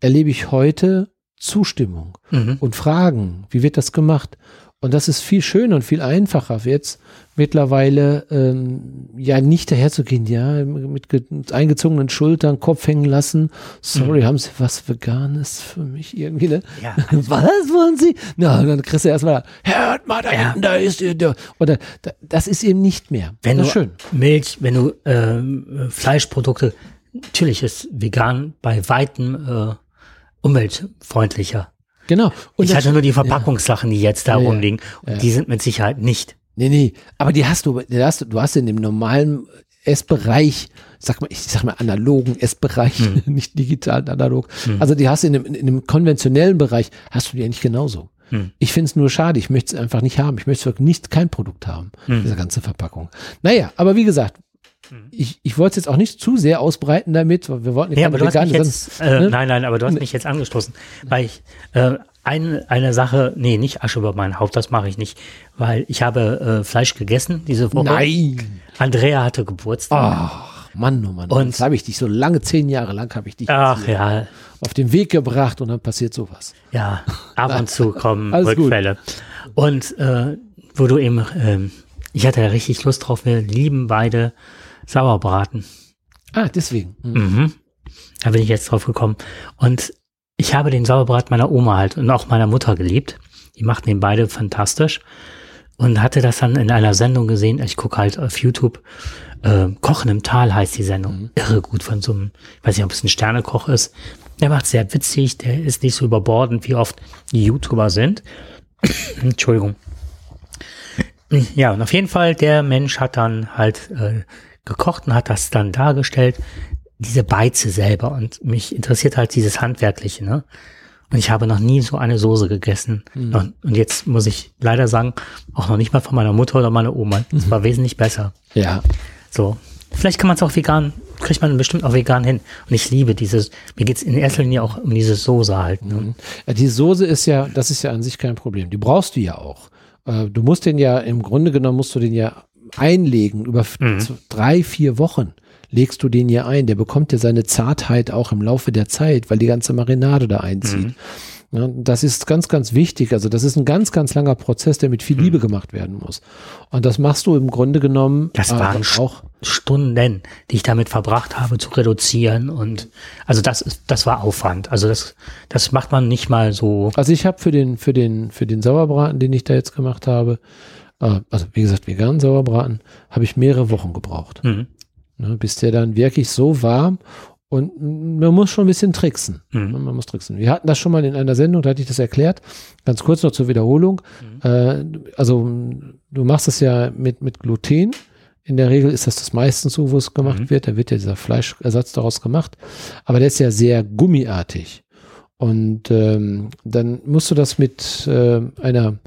erlebe ich heute Zustimmung Mhm. und Fragen. Wie wird das gemacht? Und das ist viel schöner und viel einfacher jetzt mittlerweile ähm, ja nicht daherzugehen, ja, mit, mit eingezogenen Schultern, Kopf hängen lassen. Sorry, haben Sie was Veganes für mich irgendwie, ne? Mhm. Ja. Was wollen Sie? Na, dann kriegst du erstmal, hört mal da Ja. hinten, da ist ihr, da. Oder da, das ist eben nicht mehr. Wenn das du schön. Milch, wenn du ähm, Fleischprodukte, natürlich ist vegan bei weitem äh, umweltfreundlicher. Genau. Und ich hatte nur die Verpackungssachen, die jetzt da Ja, ja. rumliegen. Und die sind mit Sicherheit nicht. Nee, nee, aber die hast du, die hast du, du hast in dem normalen Essbereich, sag mal, ich sag mal analogen Essbereich, Hm. nicht digital analog. Also die hast du in dem, in dem konventionellen Bereich, hast du die ja nicht genauso. Hm. Ich finde es nur schade. Ich möchte es einfach nicht haben. Ich möchte wirklich nicht kein Produkt haben, hm. diese ganze Verpackung. Naja, aber wie gesagt, hm. Ich, ich wollte es jetzt auch nicht zu sehr ausbreiten damit. Wir wollten ja, aber du hast mich jetzt, äh, ne? Nein, nein, aber du hast mich jetzt angestoßen, weil ich äh, ein, eine Sache, nee, nicht Asche über mein Haupt, das mache ich nicht, weil ich habe äh, Fleisch gegessen diese Woche. Nein. Andrea hatte Geburtstag. Ach, Mann, oh Mann. Und jetzt habe ich dich so lange, zehn Jahre lang habe ich dich ach, ja. auf den Weg gebracht und dann passiert sowas. Ja, ab und zu kommen Rückfälle. Gut. Und äh, wo du eben, äh, ich hatte ja richtig Lust drauf, wir lieben beide Sauerbraten. Ah, deswegen. Mhm. mhm. Da bin ich jetzt drauf gekommen. Und ich habe den Sauerbraten meiner Oma halt und auch meiner Mutter geliebt. Die machten den beide fantastisch. Und hatte das dann in einer Sendung gesehen. Ich gucke halt auf YouTube. Äh, Kochen im Tal heißt die Sendung. Mhm. Irre gut von so einem, ich weiß nicht, ob es ein Sternekoch ist. Der macht sehr witzig, der ist nicht so überbordend, wie oft die YouTuber sind. Entschuldigung. Ja, und auf jeden Fall, der Mensch hat dann halt äh, gekocht und hat das dann dargestellt diese Beize selber und mich interessiert halt dieses Handwerkliche, ne? Und ich habe noch nie so eine Soße gegessen. Mhm. Und jetzt muss ich leider sagen, auch noch nicht mal von meiner Mutter oder meiner Oma. Es war wesentlich besser. Ja. So. Vielleicht kann man es auch vegan, kriegt man bestimmt auch vegan hin. Und ich liebe dieses, mir geht's in erster Linie auch um diese Soße halt. Ne? Mhm. Ja, die Soße ist ja, das ist ja an sich kein Problem. Die brauchst du ja auch. Äh, du musst den ja, im Grunde genommen musst du den ja einlegen über mhm. drei, vier Wochen legst du den hier ein. Der bekommt ja seine Zartheit auch im Laufe der Zeit, weil die ganze Marinade da einzieht. Mhm. Ja, das ist ganz, ganz wichtig. Also das ist ein ganz, ganz langer Prozess, der mit viel Liebe mhm. gemacht werden muss. Und das machst du im Grunde genommen das waren äh, auch Stunden, die ich damit verbracht habe zu reduzieren. Und also das ist, das war Aufwand. Also das, das macht man nicht mal so. Also ich habe für den, für den, für den Sauerbraten, den ich da jetzt gemacht habe, äh, also wie gesagt, veganen Sauerbraten, habe ich mehrere Wochen gebraucht. Mhm. Ne, bis der dann wirklich so warm und man muss schon ein bisschen tricksen. Mhm. Ne, man muss tricksen. Wir hatten das schon mal in einer Sendung, da hatte ich das erklärt. Ganz kurz noch zur Wiederholung. Mhm. Äh, also du machst es ja mit, mit Gluten. In der Regel ist das das meistens so, wo es gemacht mhm. wird. Da wird ja dieser Fleischersatz daraus gemacht. Aber der ist ja sehr gummiartig. Und ähm, dann musst du das mit äh, einer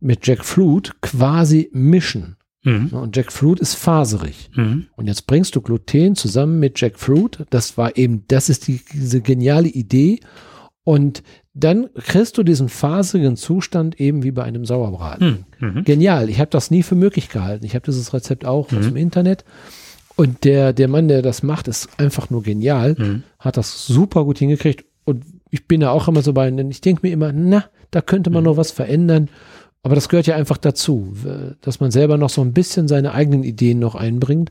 mit Jackfruit quasi mischen. Mhm. Und Jackfruit ist faserig. Mhm. Und jetzt bringst du Gluten zusammen mit Jackfruit. Das war eben, das ist die, diese geniale Idee. Und dann kriegst du diesen faserigen Zustand eben wie bei einem Sauerbraten. Mhm. mhm. Genial. Ich habe das nie für möglich gehalten. Ich habe dieses Rezept auch aus mhm. dem Internet. Und der, der Mann, der das macht, ist einfach nur genial. Mhm. Hat das super gut hingekriegt. Und ich bin da auch immer so bei, ich denke mir immer, na, da könnte man noch was verändern. Aber das gehört ja einfach dazu, dass man selber noch so ein bisschen seine eigenen Ideen noch einbringt.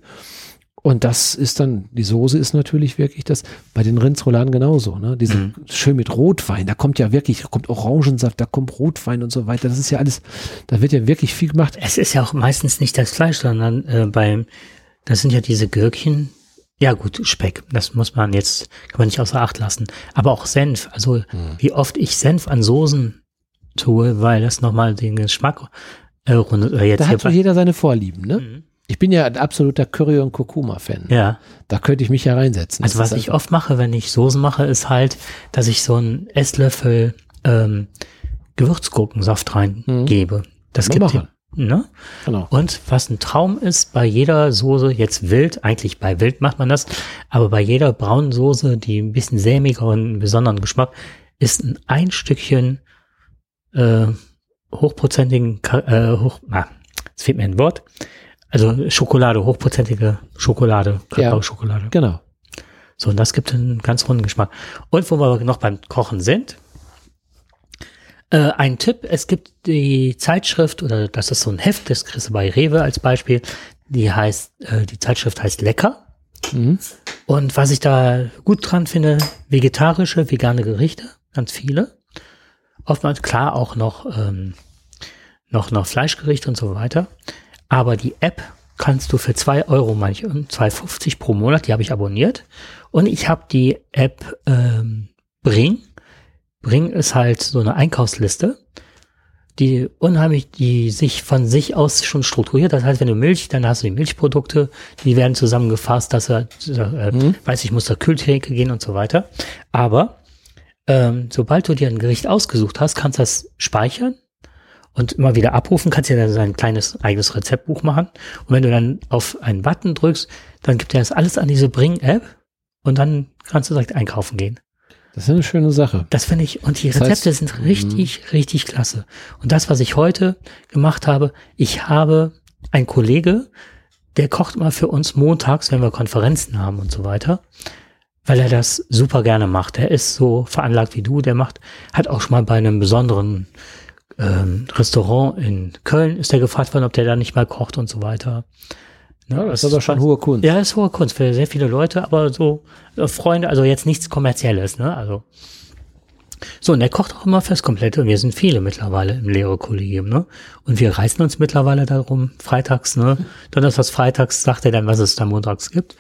Und das ist dann, die Soße ist natürlich wirklich das, bei den Rindsrouladen genauso, ne? Diese mhm. schön mit Rotwein, da kommt ja wirklich, da kommt Orangensaft, da kommt Rotwein und so weiter. Das ist ja alles, da wird ja wirklich viel gemacht. Es ist ja auch meistens nicht das Fleisch, sondern äh, beim, das sind ja diese Gürkchen. Ja gut, Speck, das muss man jetzt, kann man nicht außer Acht lassen. Aber auch Senf, also mhm. wie oft ich Senf an Soßen tue, weil das nochmal den Geschmack äh, rundet. Oder jetzt da hat so jeder seine Vorlieben, ne? Mhm. Ich bin ja ein absoluter Curry- und Kurkuma-Fan. Ja. Da könnte ich mich ja reinsetzen. Also was ich oft mache, wenn ich Soßen mache, ist halt, dass ich so einen Esslöffel ähm, Gewürzgurkensaft reingebe. Mhm. Das gibt machen. Ne? Genau. Und was ein Traum ist, bei jeder Soße, jetzt wild, eigentlich bei wild macht man das, aber bei jeder braunen Soße, die ein bisschen sämiger und einen besonderen Geschmack, ist ein, ein Stückchen äh, hochprozentigen, äh, hoch, na, es fehlt mir ein Wort. Also Schokolade, hochprozentige Schokolade, Kakao-Schokolade. Ja, genau. So, und das gibt einen ganz runden Geschmack. Und wo wir noch beim Kochen sind, äh, ein Tipp, es gibt die Zeitschrift, oder das ist so ein Heft, das kriegst du bei Rewe als Beispiel, die heißt, äh, die Zeitschrift heißt Lecker. Mhm. Und was ich da gut dran finde, vegetarische, vegane Gerichte, ganz viele oftmals klar auch noch, ähm, noch, noch Fleischgericht und so weiter. Aber die App kannst du für zwei Euro, manche 2,50 pro Monat, die habe ich abonniert. Und ich habe die App ähm, Bring. Bring ist halt so eine Einkaufsliste, die unheimlich, die sich von sich aus schon strukturiert. Das heißt, wenn du Milch, dann hast du die Milchprodukte, die werden zusammengefasst, dass er, äh, mhm. weiß ich, muss zur Kühltheke gehen und so weiter. Aber ähm, sobald du dir ein Gericht ausgesucht hast, kannst du das speichern und immer wieder abrufen, kannst dir dann sein kleines eigenes Rezeptbuch machen. Und wenn du dann auf einen Button drückst, dann gibt er das alles an diese Bring-App und dann kannst du direkt einkaufen gehen. Das ist eine schöne Sache. Das finde ich, und die Das Rezepte heißt, sind richtig, richtig klasse. Und das, was ich heute gemacht habe, ich habe einen Kollege, der kocht immer für uns montags, wenn wir Konferenzen haben und so weiter, weil er das super gerne macht. Er ist so veranlagt wie du, der macht, hat auch schon mal bei einem besonderen ähm, Restaurant in Köln ist er gefragt worden, ob der da nicht mal kocht und so weiter. Ne, Ja, das ist aber schon hohe Kunst. ja, ist hohe Kunst für sehr viele Leute, aber so äh, Freunde, also jetzt nichts Kommerzielles, ne? Also. So, und er kocht auch immer fürs Komplette. Und wir sind viele mittlerweile im Lehrerkollegium, ne? Und wir reißen uns mittlerweile darum, freitags, ne? Donnerstags, freitags sagt er dann, was es da montags gibt.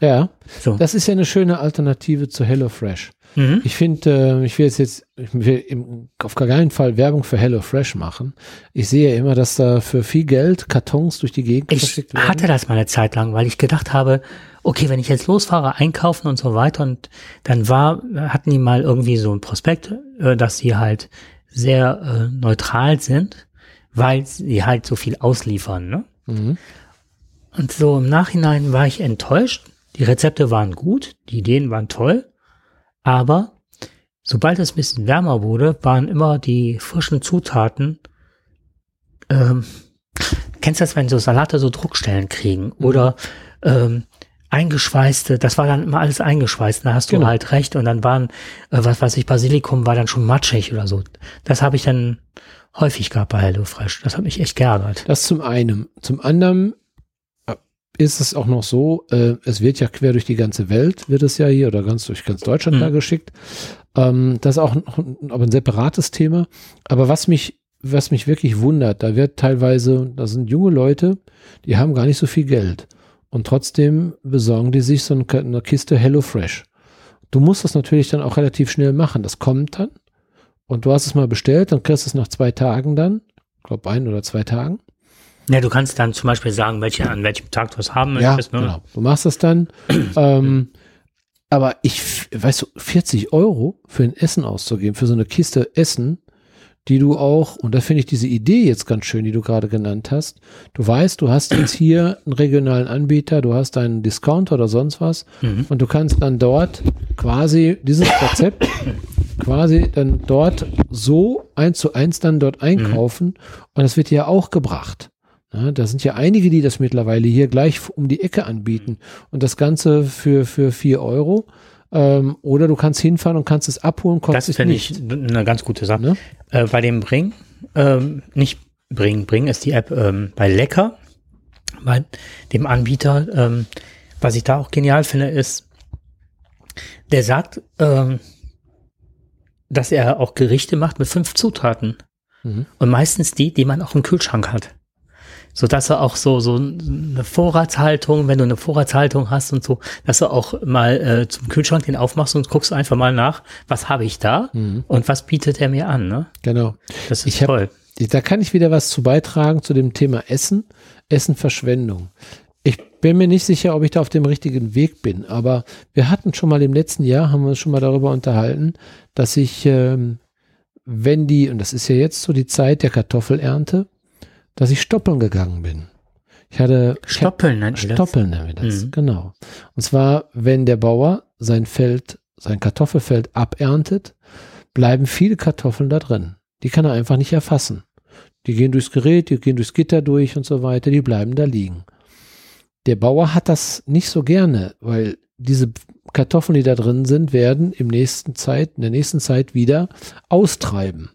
Ja, So. das ist ja eine schöne Alternative zu HelloFresh. Mhm. Ich finde, äh, ich will jetzt, jetzt ich will im, auf gar keinen Fall Werbung für HelloFresh machen. Ich sehe ja immer, dass da für viel Geld Kartons durch die Gegend Ich verschickt werden. hatte das mal eine Zeit lang, weil ich gedacht habe, okay, wenn ich jetzt losfahre, einkaufen und so weiter und dann war, hatten die mal irgendwie so ein Prospekt, äh, dass sie halt sehr äh, neutral sind, weil sie halt so viel ausliefern, ne? Mhm. Und so im Nachhinein war ich enttäuscht. Die Rezepte waren gut, die Ideen waren toll, aber sobald es ein bisschen wärmer wurde, waren immer die frischen Zutaten. Ähm, kennst du das, wenn so Salate so Druckstellen kriegen oder ähm, eingeschweißte, das war dann immer alles eingeschweißt, da hast du Genau. halt recht und dann waren, äh, was weiß ich, Basilikum war dann schon matschig oder so. Das habe ich dann häufig gehabt bei HelloFresh. Das hat mich echt geärgert. Das zum einen. Zum anderen ist es auch noch so, äh, es wird ja quer durch die ganze Welt, wird es ja hier oder ganz durch ganz Deutschland Mhm. da geschickt. Ähm, das ist auch noch ein, aber ein separates Thema. Aber was mich, was mich wirklich wundert, da wird teilweise, da sind junge Leute, die haben gar nicht so viel Geld. Und trotzdem besorgen die sich so eine, eine Kiste HelloFresh. Du musst das natürlich dann auch relativ schnell machen. Das kommt dann. Und du hast es mal bestellt, dann kriegst du es nach zwei Tagen dann. Ich glaube, ein oder zwei Tagen. Ja, du kannst dann zum Beispiel sagen, welche, an welchem Tag du es haben Ja, möchtest. ne? genau. Du machst das dann. ähm, aber ich, weißt du, 40 Euro für ein Essen auszugeben, für so eine Kiste Essen, die du auch, und da finde ich diese Idee jetzt ganz schön, die du gerade genannt hast. Du weißt, du hast jetzt hier einen regionalen Anbieter, du hast einen Discounter oder sonst was Mhm. und du kannst dann dort quasi dieses Rezept quasi dann dort so eins zu eins dann dort einkaufen und das wird dir ja auch gebracht. Ja, da sind ja einige, die das mittlerweile hier gleich um die Ecke anbieten und das Ganze für, für vier Euro. Ähm, oder du kannst hinfahren und kannst es abholen, kostet Das finde nicht. ich eine ganz gute Sache. Ne? Äh, bei dem Bring, ähm, nicht Bring, Bring ist die App ähm, bei Lecker, bei dem Anbieter. Ähm, was ich da auch genial finde, ist, der sagt, ähm, dass er auch Gerichte macht mit fünf Zutaten. Mhm. Und meistens die, die man auch im Kühlschrank hat. So dass er auch so, so eine Vorratshaltung, wenn du eine Vorratshaltung hast und so, dass du auch mal äh, zum Kühlschrank den aufmachst und guckst einfach mal nach, was habe ich da Mhm. und was bietet er mir an, ne? Genau. Das ist Ich hab- toll. Da kann ich wieder was zu beitragen zu dem Thema Essen, Essenverschwendung. Ich bin mir nicht sicher, ob ich da auf dem richtigen Weg bin, aber wir hatten schon mal im letzten Jahr, haben wir uns schon mal darüber unterhalten, dass ich, ähm, wenn die, und das ist ja jetzt so die Zeit der Kartoffelernte, dass ich stoppeln gegangen bin. Ich hatte Stoppeln nennt? Stoppeln nennen wir das, Mhm. genau. Und zwar, wenn der Bauer sein Feld, sein Kartoffelfeld aberntet, bleiben viele Kartoffeln da drin. Die kann er einfach nicht erfassen. Die gehen durchs Gerät, die gehen durchs Gitter durch und so weiter, die bleiben da liegen. Der Bauer hat das nicht so gerne, weil diese Kartoffeln, die da drin sind, werden im nächsten Zeit, in der nächsten Zeit wieder austreiben.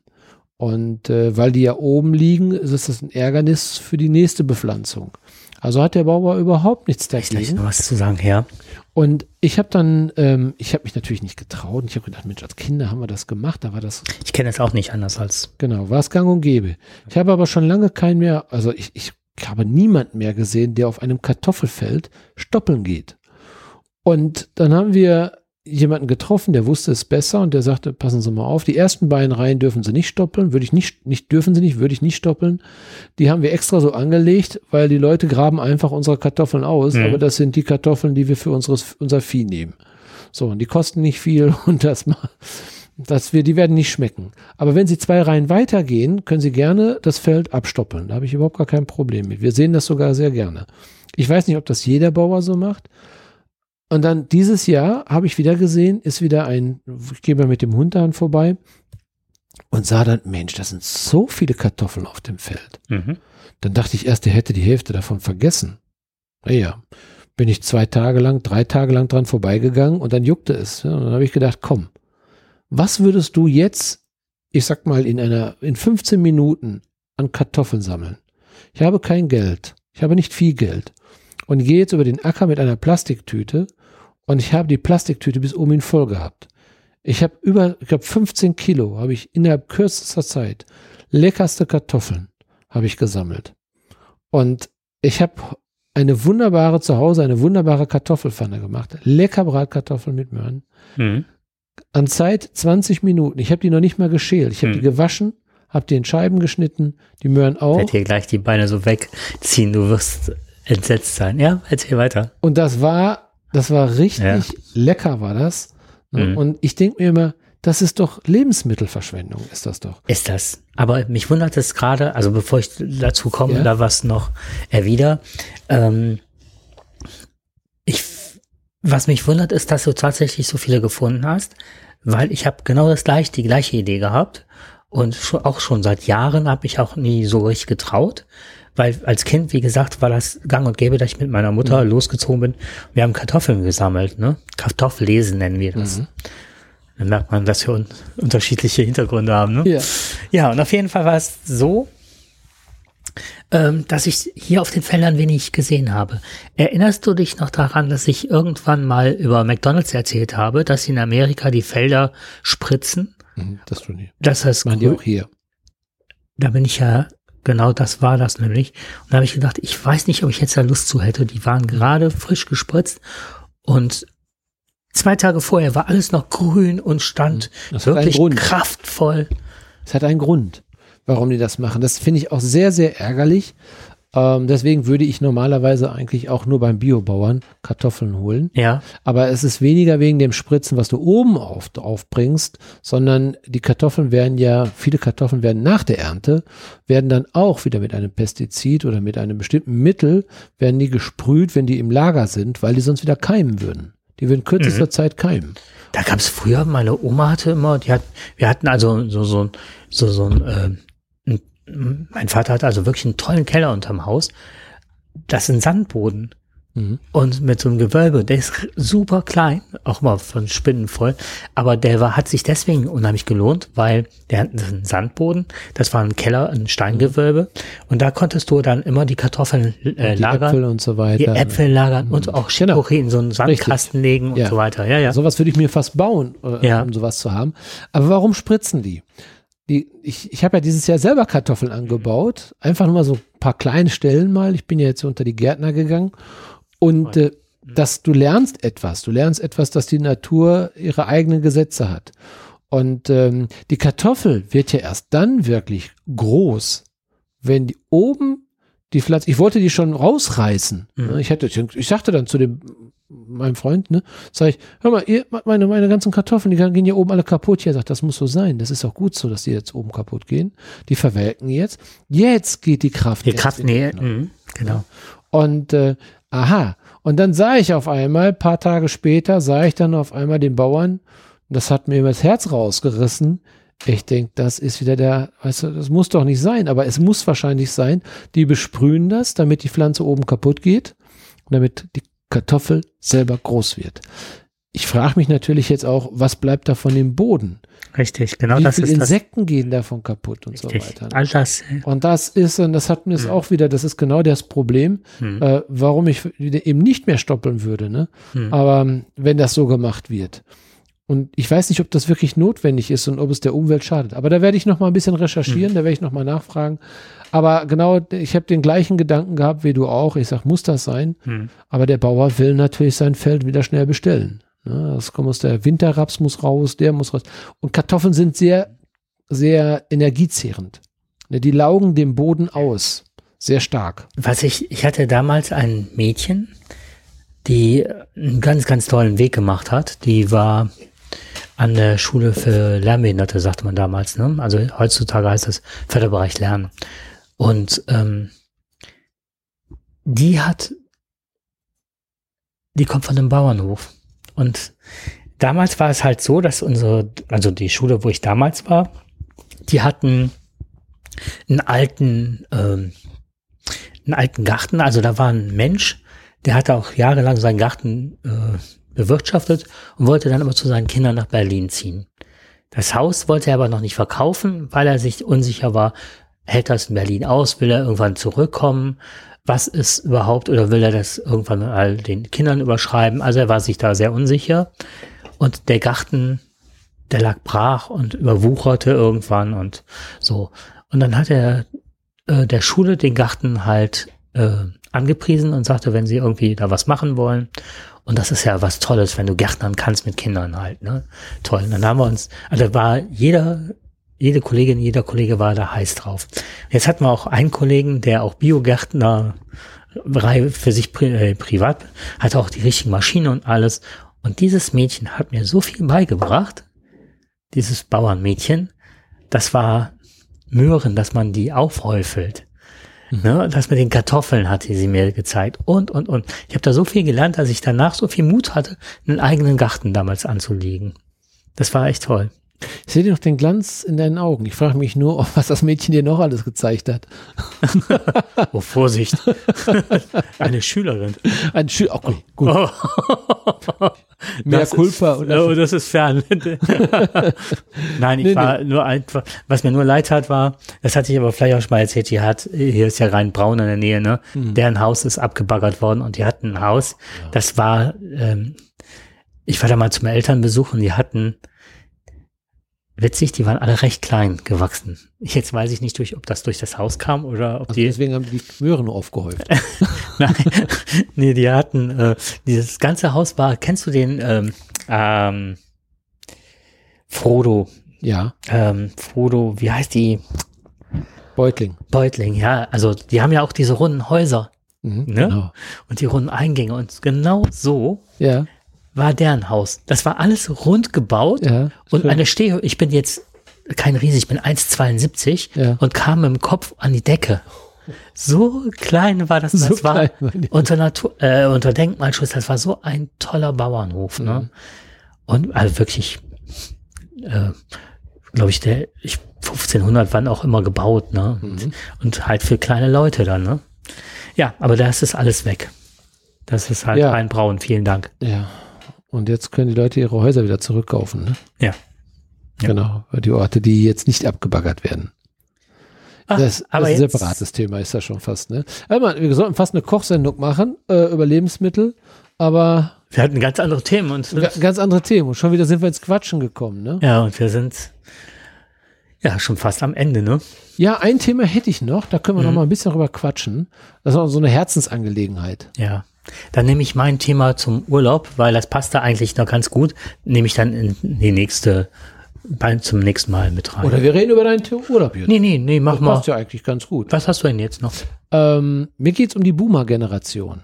Und äh, weil die ja oben liegen, ist es das ein Ärgernis für die nächste Bepflanzung. Also hat der Bauer überhaupt nichts dagegen. noch was zu sagen, ja. Und ich habe dann, ähm, ich habe mich natürlich nicht getraut. Ich habe gedacht, Mensch, als Kinder haben wir das gemacht. Da war das, Ich kenne es auch nicht anders als. genau, war es gang und gäbe. Ich habe aber schon lange keinen mehr, also ich, ich habe niemanden mehr gesehen, der auf einem Kartoffelfeld stoppeln geht. Und dann haben wir jemanden getroffen, der wusste es besser und der sagte, passen Sie mal auf, die ersten beiden Reihen dürfen Sie nicht stoppeln, würde ich nicht, nicht, dürfen Sie nicht, würde ich nicht stoppeln. Die haben wir extra so angelegt, weil die Leute graben einfach unsere Kartoffeln aus, Mhm. aber das sind die Kartoffeln, die wir für unseres, unser Vieh nehmen. So, und die kosten nicht viel und das mal. dass wir, die werden nicht schmecken. Aber wenn Sie zwei Reihen weitergehen, können Sie gerne das Feld abstoppeln. Da habe ich überhaupt gar kein Problem mit. Wir sehen das sogar sehr gerne. Ich weiß nicht, ob das jeder Bauer so macht. Und dann dieses Jahr habe ich wieder gesehen, ist wieder ein, ich gehe mal mit dem Hund daran vorbei und sah dann, Mensch, das sind so viele Kartoffeln auf dem Feld. Mhm. Dann dachte ich erst, der hätte die Hälfte davon vergessen. Naja, bin ich zwei Tage lang, drei Tage lang dran vorbeigegangen und dann juckte es. Ja, und dann habe ich gedacht, komm, was würdest du jetzt, ich sag mal, in einer, in 15 Minuten an Kartoffeln sammeln? Ich habe kein Geld. Ich habe nicht viel Geld. Und gehe jetzt über den Acker mit einer Plastiktüte und ich habe die Plastiktüte bis oben hin voll gehabt. Ich habe über, ich glaube 15 Kilo habe ich innerhalb kürzester Zeit leckerste Kartoffeln habe ich gesammelt. Und ich habe eine wunderbare zu Hause, eine wunderbare Kartoffelpfanne gemacht. Lecker Bratkartoffeln mit Möhren. Mhm. An Zeit 20 Minuten. Ich habe die noch nicht mal geschält. Ich habe Hm. die gewaschen, habe die in Scheiben geschnitten, die Möhren auch. Werd dir gleich die Beine so wegziehen, du wirst entsetzt sein. Ja, erzähl weiter. Und das war, das war richtig Ja. lecker, war das. Ne? Mhm. Und ich denke mir immer, das ist doch Lebensmittelverschwendung, ist das doch. Ist das. Aber mich wundert es gerade, also bevor ich dazu komme, Ja. da was noch erwider. Ähm, ich, was mich wundert, ist, dass du tatsächlich so viele gefunden hast, weil ich habe genau das gleiche, die gleiche Idee gehabt und schon, auch schon seit Jahren habe ich auch nie so richtig getraut, weil als Kind, wie gesagt, war das gang und gäbe, dass ich mit meiner Mutter Mhm. losgezogen bin. Wir haben Kartoffeln gesammelt, ne? Kartoffellesen nennen wir das. Mhm. Dann merkt man, dass wir un unterschiedliche Hintergründe haben, ne? Ja. Ja, und auf jeden Fall war es so, ähm, dass ich hier auf den Feldern wenig gesehen habe. Erinnerst du dich noch daran, dass ich irgendwann mal über McDonalds erzählt habe, dass sie in Amerika die Felder spritzen? Mhm, Das tun die. Das Machen die auch hier. da bin ich ja, genau das war das nämlich. Und da habe ich gedacht, ich weiß nicht, ob ich jetzt da Lust zu hätte. Die waren gerade frisch gespritzt und zwei Tage vorher war alles noch grün und stand Das hat einen wirklich kraftvoll. Es hat einen Grund, warum die das machen. Das finde ich auch sehr, sehr ärgerlich. Ähm, deswegen würde ich normalerweise eigentlich auch nur beim Biobauern Kartoffeln holen. Ja, Aber es ist weniger wegen dem Spritzen, was du oben auf, aufbringst, sondern die Kartoffeln werden ja, viele Kartoffeln werden nach der Ernte, werden dann auch wieder mit einem Pestizid oder mit einem bestimmten Mittel, werden die gesprüht, wenn die im Lager sind, weil die sonst wieder keimen würden. Die würden kürzester Zeit keimen. Da gab es früher, meine Oma hatte immer, die hat, wir hatten also so, so, so, so ein, äh, ein, mein Vater hatte also wirklich einen tollen Keller unterm Haus. Das ist ein Sandboden. Mhm. Und mit so einem Gewölbe, der ist super klein, auch mal von Spinnen voll, aber der war, hat sich deswegen unheimlich gelohnt, weil der hat einen Sandboden, das war ein Keller, ein Steingewölbe und da konntest du dann immer die Kartoffeln äh, Die lagern, Äpfel und so weiter. die Äpfel lagern und auch Genau. Chicorée in so einen Sandkasten legen und Ja. so weiter. Ja, ja. Sowas würde ich mir fast bauen, äh, Ja. um sowas zu haben. Aber warum spritzen die? Die ich ich habe ja dieses Jahr selber Kartoffeln angebaut. Einfach nur mal so ein paar kleine Stellen mal. Ich bin ja jetzt unter die Gärtner gegangen. Und äh, dass du lernst etwas. Du lernst etwas, dass die Natur ihre eigenen Gesetze hat. Und ähm, die Kartoffel wird ja erst dann wirklich groß, wenn die oben die Pflanze, ich wollte die schon rausreißen. Mhm. Ne? Ich hätte, ich sagte dann zu dem meinem Freund, ne, sag ich, hör mal, ihr, meine, meine ganzen Kartoffeln, die gehen hier oben alle kaputt. Hier sagt, das muss so sein. Das ist auch gut so, dass die jetzt oben kaputt gehen. Die verwelken jetzt. Jetzt geht die Kraft. Die Kraft, nee, Knochen. mhm, genau. Und äh, aha, und dann sah ich auf einmal, paar Tage später, sah ich dann auf einmal den Bauern, das hat mir das Herz rausgerissen. Ich denke, das ist wieder der, weißt du, das muss doch nicht sein, aber es muss wahrscheinlich sein, die besprühen das, damit die Pflanze oben kaputt geht und damit die Kartoffel selber groß wird. Ich frage mich natürlich jetzt auch, was bleibt da von dem Boden? Richtig, genau Wie das viele ist das. Insekten gehen davon kaputt und so Richtig. weiter. All das, Und das ist, und das hat mir es Hm. auch wieder, das ist genau das Problem, hm, äh, warum ich wieder eben nicht mehr stoppeln würde, ne? hm. Aber ähm, wenn das so gemacht wird. Und ich weiß nicht, ob das wirklich notwendig ist und ob es der Umwelt schadet. Aber da werde ich noch mal ein bisschen recherchieren, Hm. da werde ich noch mal nachfragen. Aber genau, ich habe den gleichen Gedanken gehabt wie du auch. Ich sag, muss das sein? Hm. Aber der Bauer will natürlich sein Feld wieder schnell bestellen. Ne? Das kommt aus der Winterraps muss raus, der muss raus. Und Kartoffeln sind sehr, sehr energiezehrend. Ne, Die laugen den Boden aus. Sehr stark. Was ich, ich hatte damals ein Mädchen, die einen ganz, ganz tollen Weg gemacht hat. Die war an der Schule für Lernbehinderte, sagte man damals. Ne? Also heutzutage heißt das Förderbereich Lernen. Und ähm, die hat, die kommt von einem Bauernhof. Und damals war es halt so, dass unsere, also die Schule, wo ich damals war, die hatten einen alten, ähm, einen alten Garten. Also da war ein Mensch, der hatte auch jahrelang seinen Garten äh, bewirtschaftet und wollte dann aber zu seinen Kindern nach Berlin ziehen. Das Haus wollte er aber noch nicht verkaufen, weil er sich unsicher war, hält das in Berlin aus, will er irgendwann zurückkommen, was ist überhaupt oder will er das irgendwann mal den Kindern überschreiben? Also er war sich da sehr unsicher und der Garten, der lag brach und überwucherte irgendwann und so. Und dann hat er äh, der Schule den Garten halt äh, angepriesen und sagte, wenn sie irgendwie da was machen wollen. Und das ist ja was Tolles, wenn du Gärtnern kannst mit Kindern halt, ne? Toll. Und dann haben wir uns, also war jeder, jede Kollegin, jeder Kollege war da heiß drauf. Jetzt hatten wir auch einen Kollegen, der auch Biogärtner für sich pri äh, privat, hatte auch die richtigen Maschinen und alles. Und dieses Mädchen hat mir so viel beigebracht, dieses Bauernmädchen, das war Möhren, dass man die aufhäufelt. Ne, das mit den Kartoffeln hatte sie mir gezeigt und, und, und. Ich habe da so viel gelernt, dass ich danach so viel Mut hatte, einen eigenen Garten damals anzulegen. Das war echt toll. Ich sehe noch den Glanz in deinen Augen. Ich frage mich nur, was das Mädchen dir noch alles gezeigt hat. oh, Vorsicht. Eine Schülerin. Ein Schüler, okay, gut. Oh. Mehr das Culpa. Ist, oder? Oh, das ist fern. Nein, ich nee, war nee. nur einfach, was mir nur leid hat, war, das hatte ich aber vielleicht auch schon mal erzählt, die hat, hier ist ja rein Braun in der Nähe, ne? Mhm. Deren Haus ist abgebaggert worden und die hatten ein Haus, ja. das war, ähm, ich war da mal zum Elternbesuch und die hatten, witzig, die waren alle recht klein gewachsen. Jetzt weiß ich nicht, durch, ob das durch das Haus kam oder ob also die. Deswegen haben die Möhren aufgehäuft. Nein, nee, die hatten, äh, dieses ganze Haus war, kennst du den ähm, ähm, Frodo? Ja. Ähm, Frodo, wie heißt die? Beutling. Beutling, ja. Also die haben ja auch diese runden Häuser. Mhm, ne? Genau. Und die runden Eingänge. Und genau so ja war deren Haus. Das war alles rund gebaut ja, und eine Stehhöhe. Ich bin jetzt kein Riese, ich bin 1,72 ja. und kam dem Kopf an die Decke. So klein war das. Das so war unter, Natur, äh, unter Denkmalschutz, das war so ein toller Bauernhof. Ne? Mhm. Und also wirklich, äh, glaube ich, der ich, 1500 waren auch immer gebaut. Ne? Mhm. Und, halt für kleine Leute dann. Ne? Ja, aber da ist es alles weg. Das ist halt ja. ein Braun. Vielen Dank. Ja. Und jetzt können die Leute ihre Häuser wieder zurückkaufen. Ne? Ja. ja. Genau, die Orte, die jetzt nicht abgebaggert werden. Ach, das, das ist ein separates Thema, ist ja schon fast. Ne? Aber wir sollten fast eine Kochsendung machen äh, über Lebensmittel, aber wir hatten ganz andere Themen und ganz andere Themen und schon wieder sind wir ins Quatschen gekommen. Ne? Ja, und wir sind ja schon fast am Ende, ne? Ja, ein Thema hätte ich noch, da können wir mhm. noch mal ein bisschen drüber quatschen. Das ist auch so eine Herzensangelegenheit. Ja. Dann nehme ich mein Thema zum Urlaub, weil das passt da eigentlich noch ganz gut. Nehme ich dann in die nächste, zum nächsten Mal mit rein. Oder wir reden über deinen Urlaub jetzt. Nee, nee, nee, mach das mal. Das passt ja eigentlich ganz gut. Was hast du denn jetzt noch? Ähm, mir geht's um die Boomer-Generation.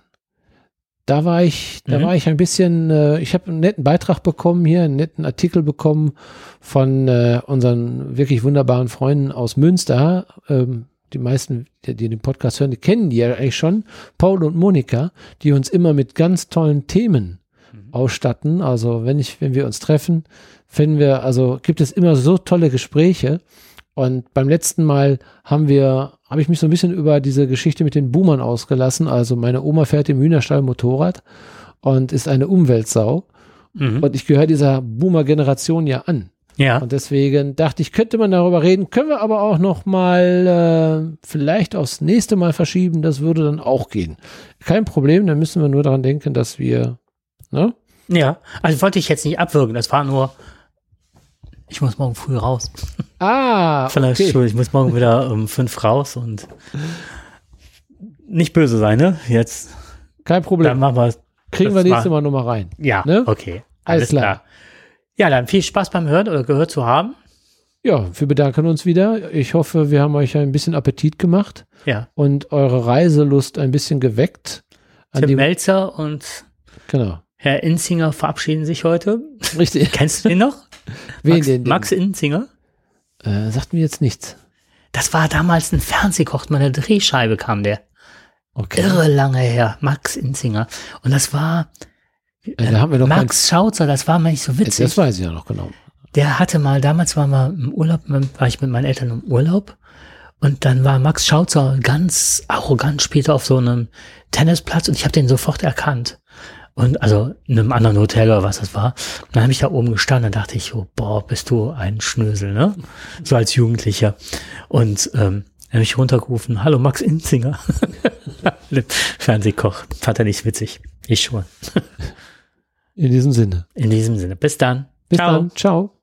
Da war ich, da mhm. war ich ein bisschen, äh, ich habe einen netten Beitrag bekommen hier, einen netten Artikel bekommen von äh, unseren wirklich wunderbaren Freunden aus Münster, ähm, die meisten, die, den Podcast hören, die kennen die ja eigentlich schon, Paul und Monika, die uns immer mit ganz tollen Themen mhm. ausstatten. Also wenn ich, wenn wir uns treffen, finden wir, also gibt es immer so tolle Gespräche. Und beim letzten Mal haben wir, habe ich mich so ein bisschen über diese Geschichte mit den Boomern ausgelassen. Also meine Oma fährt im Hühnerstall Motorrad und ist eine Umweltsau. Mhm. Und ich gehöre dieser Boomer-Generation ja an. Ja. Und deswegen dachte ich, könnte man darüber reden, können wir aber auch noch mal äh, vielleicht aufs nächste Mal verschieben. Das würde dann auch gehen. Kein Problem, dann müssen wir nur daran denken, dass wir, ne? Ja, also wollte ich jetzt nicht abwürgen. Das war nur, ich muss morgen früh raus. Ah, der okay. Ich muss morgen wieder um fünf raus und nicht böse sein, ne? Jetzt. Kein Problem. Dann machen wir Kriegen wir nächste Mal nochmal rein. Ja, ne? okay. Alles, Alles klar. klar. Ja, dann viel Spaß beim Hören oder gehört zu haben. Ja, wir bedanken uns wieder. Ich hoffe, wir haben euch ein bisschen Appetit gemacht. Ja. Und eure Reiselust ein bisschen geweckt. Tim Melzer und genau. Herr Inzinger verabschieden sich heute. Richtig. Kennst du den noch? Wen Max, den? den? Max Inzinger? Äh, sagt mir jetzt nichts. Das war damals ein Fernsehkoch, meine Drehscheibe kam der. Okay. Irre lange her. Max Inzinger. Und das war Äh, da haben wir doch Max Schautzer, das war mal nicht so witzig. Das weiß ich ja noch genau. Der hatte mal, damals waren wir im Urlaub, war ich mit meinen Eltern im Urlaub. Und dann war Max Schautzer ganz arrogant später auf so einem Tennisplatz und ich habe den sofort erkannt. Und also in einem anderen Hotel oder was das war. Und dann habe ich da oben gestanden und dachte ich, oh, boah, bist du ein Schnösel, ne? So als Jugendlicher. Und ähm, dann habe ich runtergerufen, hallo Max Inzinger. Fernsehkoch. Fand er nicht witzig. Ich schon. In diesem Sinne. In diesem Sinne. Bis dann. Bis Ciao. dann. Ciao.